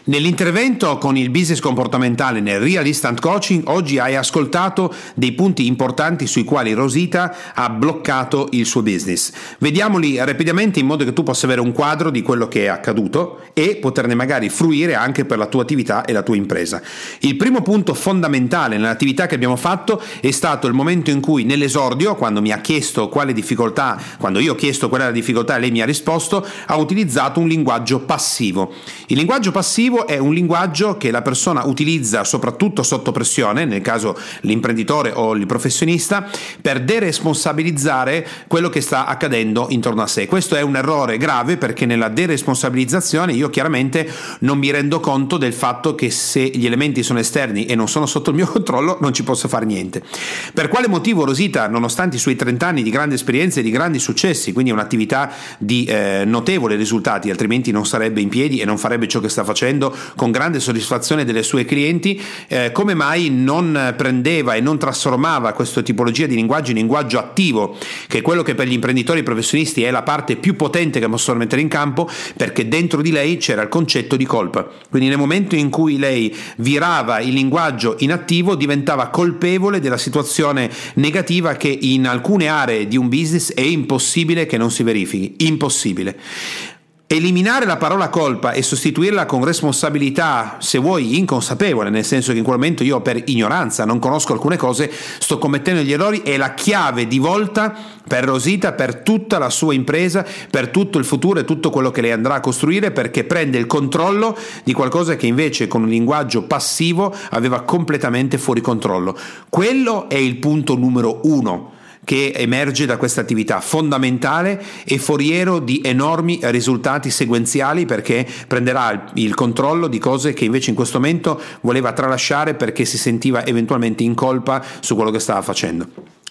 S1: Nell'intervento con il business comportamentale nel Real Instant Coaching oggi hai ascoltato dei punti importanti sui quali Rosita ha bloccato il suo business. Vediamoli rapidamente in modo che tu possa avere un quadro di quello che è accaduto e poterne magari fruire anche per la tua attività e la tua impresa. Il primo punto fondamentale nell'attività che abbiamo fatto è stato il momento in cui nell'esordio, quando mi ha chiesto quale difficoltà, quando io ho chiesto qual era la difficoltà e lei mi ha risposto, ha utilizzato un linguaggio passivo. Il linguaggio passivo è un linguaggio che la persona utilizza soprattutto sotto pressione, nel caso l'imprenditore o il professionista, per deresponsabilizzare quello che sta accadendo intorno a sé. Questo è un errore grave perché nella deresponsabilizzazione io chiaramente non mi rendo conto del fatto che se gli elementi sono esterni e non sono sotto il mio controllo non ci posso fare niente. Per quale motivo Rosita, nonostante i suoi 30 anni di grande esperienza e di grandi successi, quindi un'attività di eh, notevoli risultati, altrimenti non sarebbe in piedi e non farebbe ciò che sta facendo con grande soddisfazione delle sue clienti, eh, come mai non prendeva e non trasformava questa tipologia di linguaggio in linguaggio attivo, che è quello che per gli imprenditori professionisti è la parte più potente che possono mettere in campo, perché dentro di lei c'era il concetto di colpa. Quindi nel momento in cui lei virava il linguaggio in attivo, diventava colpevole della situazione negativa che in alcune aree di un business è impossibile che non si verifichi, impossibile. Eliminare la parola colpa e sostituirla con responsabilità, se vuoi, inconsapevole, nel senso che in quel momento io per ignoranza non conosco alcune cose, sto commettendo gli errori, è la chiave di volta per Rosita, per tutta la sua impresa, per tutto il futuro e tutto quello che lei andrà a costruire, perché prende il controllo di qualcosa che invece con un linguaggio passivo aveva completamente fuori controllo. Quello è il punto numero uno che emerge da questa attività fondamentale e foriero di enormi risultati sequenziali perché prenderà il controllo di cose che invece in questo momento voleva tralasciare perché si sentiva eventualmente in colpa su quello che stava facendo.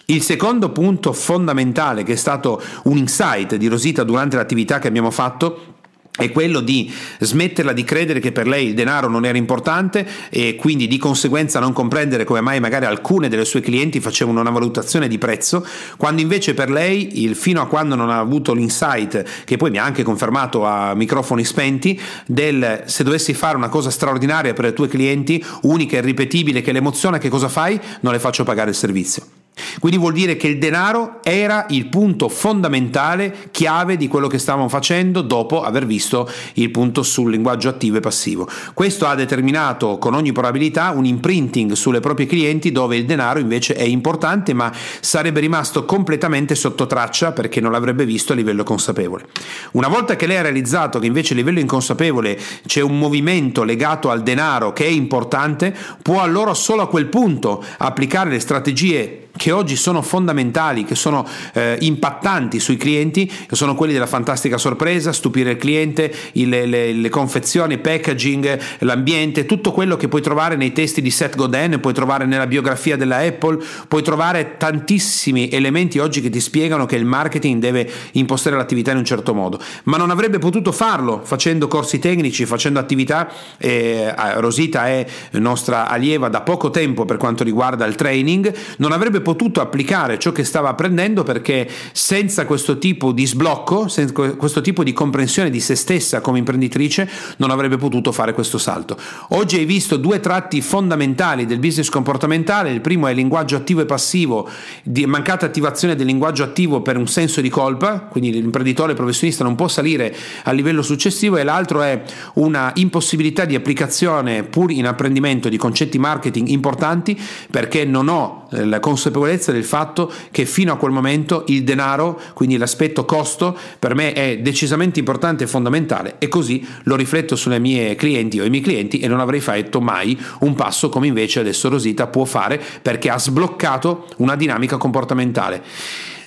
S1: Il secondo punto fondamentale che è stato un insight di Rosita durante l'attività che abbiamo fatto è quello di smetterla di credere che per lei il denaro non era importante e quindi di conseguenza non comprendere come mai magari alcune delle sue clienti facevano una valutazione di prezzo, quando invece per lei, il, fino a quando non ha avuto l'insight, che poi mi ha anche confermato a microfoni spenti, del se dovessi fare una cosa straordinaria per le tue clienti, unica e ripetibile che le emoziona, che cosa fai? Non le faccio pagare il servizio. Quindi vuol dire che il denaro era il punto fondamentale, chiave di quello che stavamo facendo dopo aver visto il punto sul linguaggio attivo e passivo. Questo ha determinato con ogni probabilità un imprinting sulle proprie clienti dove il denaro invece è importante ma sarebbe rimasto completamente sotto traccia perché non l'avrebbe visto a livello consapevole. Una volta che lei ha realizzato che invece a livello inconsapevole c'è un movimento legato al denaro che è importante, può allora solo a quel punto applicare le strategie che oggi sono fondamentali, che sono eh, impattanti sui clienti, che sono quelli della fantastica sorpresa, stupire il cliente, il, le, le, confezioni, packaging, l'ambiente, tutto quello che puoi trovare nei testi di Seth Godin, puoi trovare nella biografia della Apple, puoi trovare tantissimi elementi oggi che ti spiegano che il marketing deve impostare l'attività in un certo modo, ma non avrebbe potuto farlo facendo corsi tecnici, facendo attività, eh, Rosita è nostra allieva da poco tempo per quanto riguarda il training, non avrebbe potuto applicare ciò che stava apprendendo perché senza questo tipo di sblocco, senza questo tipo di comprensione di se stessa come imprenditrice, non avrebbe potuto fare questo salto. Oggi hai visto due tratti fondamentali del business comportamentale, il primo è il linguaggio attivo e passivo, di mancata attivazione del linguaggio attivo per un senso di colpa, quindi l'imprenditore professionista non può salire al livello successivo e l'altro è una impossibilità di applicazione pur in apprendimento di concetti marketing importanti perché non ho eh, la consapevolezza del fatto che fino a quel momento il denaro, quindi l'aspetto costo, per me è decisamente importante e fondamentale e così lo rifletto sulle mie clienti o i miei clienti e non avrei fatto mai un passo come invece adesso Rosita può fare perché ha sbloccato una dinamica comportamentale.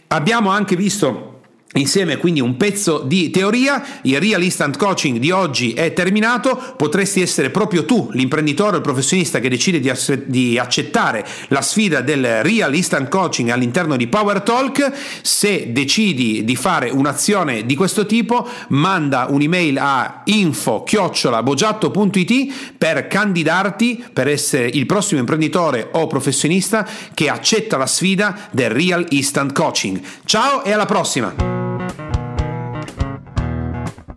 S1: Abbiamo anche visto Insieme quindi un pezzo di teoria, il Real Instant Coaching di oggi è terminato, potresti essere proprio tu l'imprenditore o il professionista che decide di, ass- di, accettare la sfida del Real Instant Coaching all'interno di Power Talk, se decidi di fare un'azione di questo tipo manda un'email a info-bogiatto.it per candidarti per essere il prossimo imprenditore o professionista che accetta la sfida del Real Instant Coaching. Ciao e alla prossima!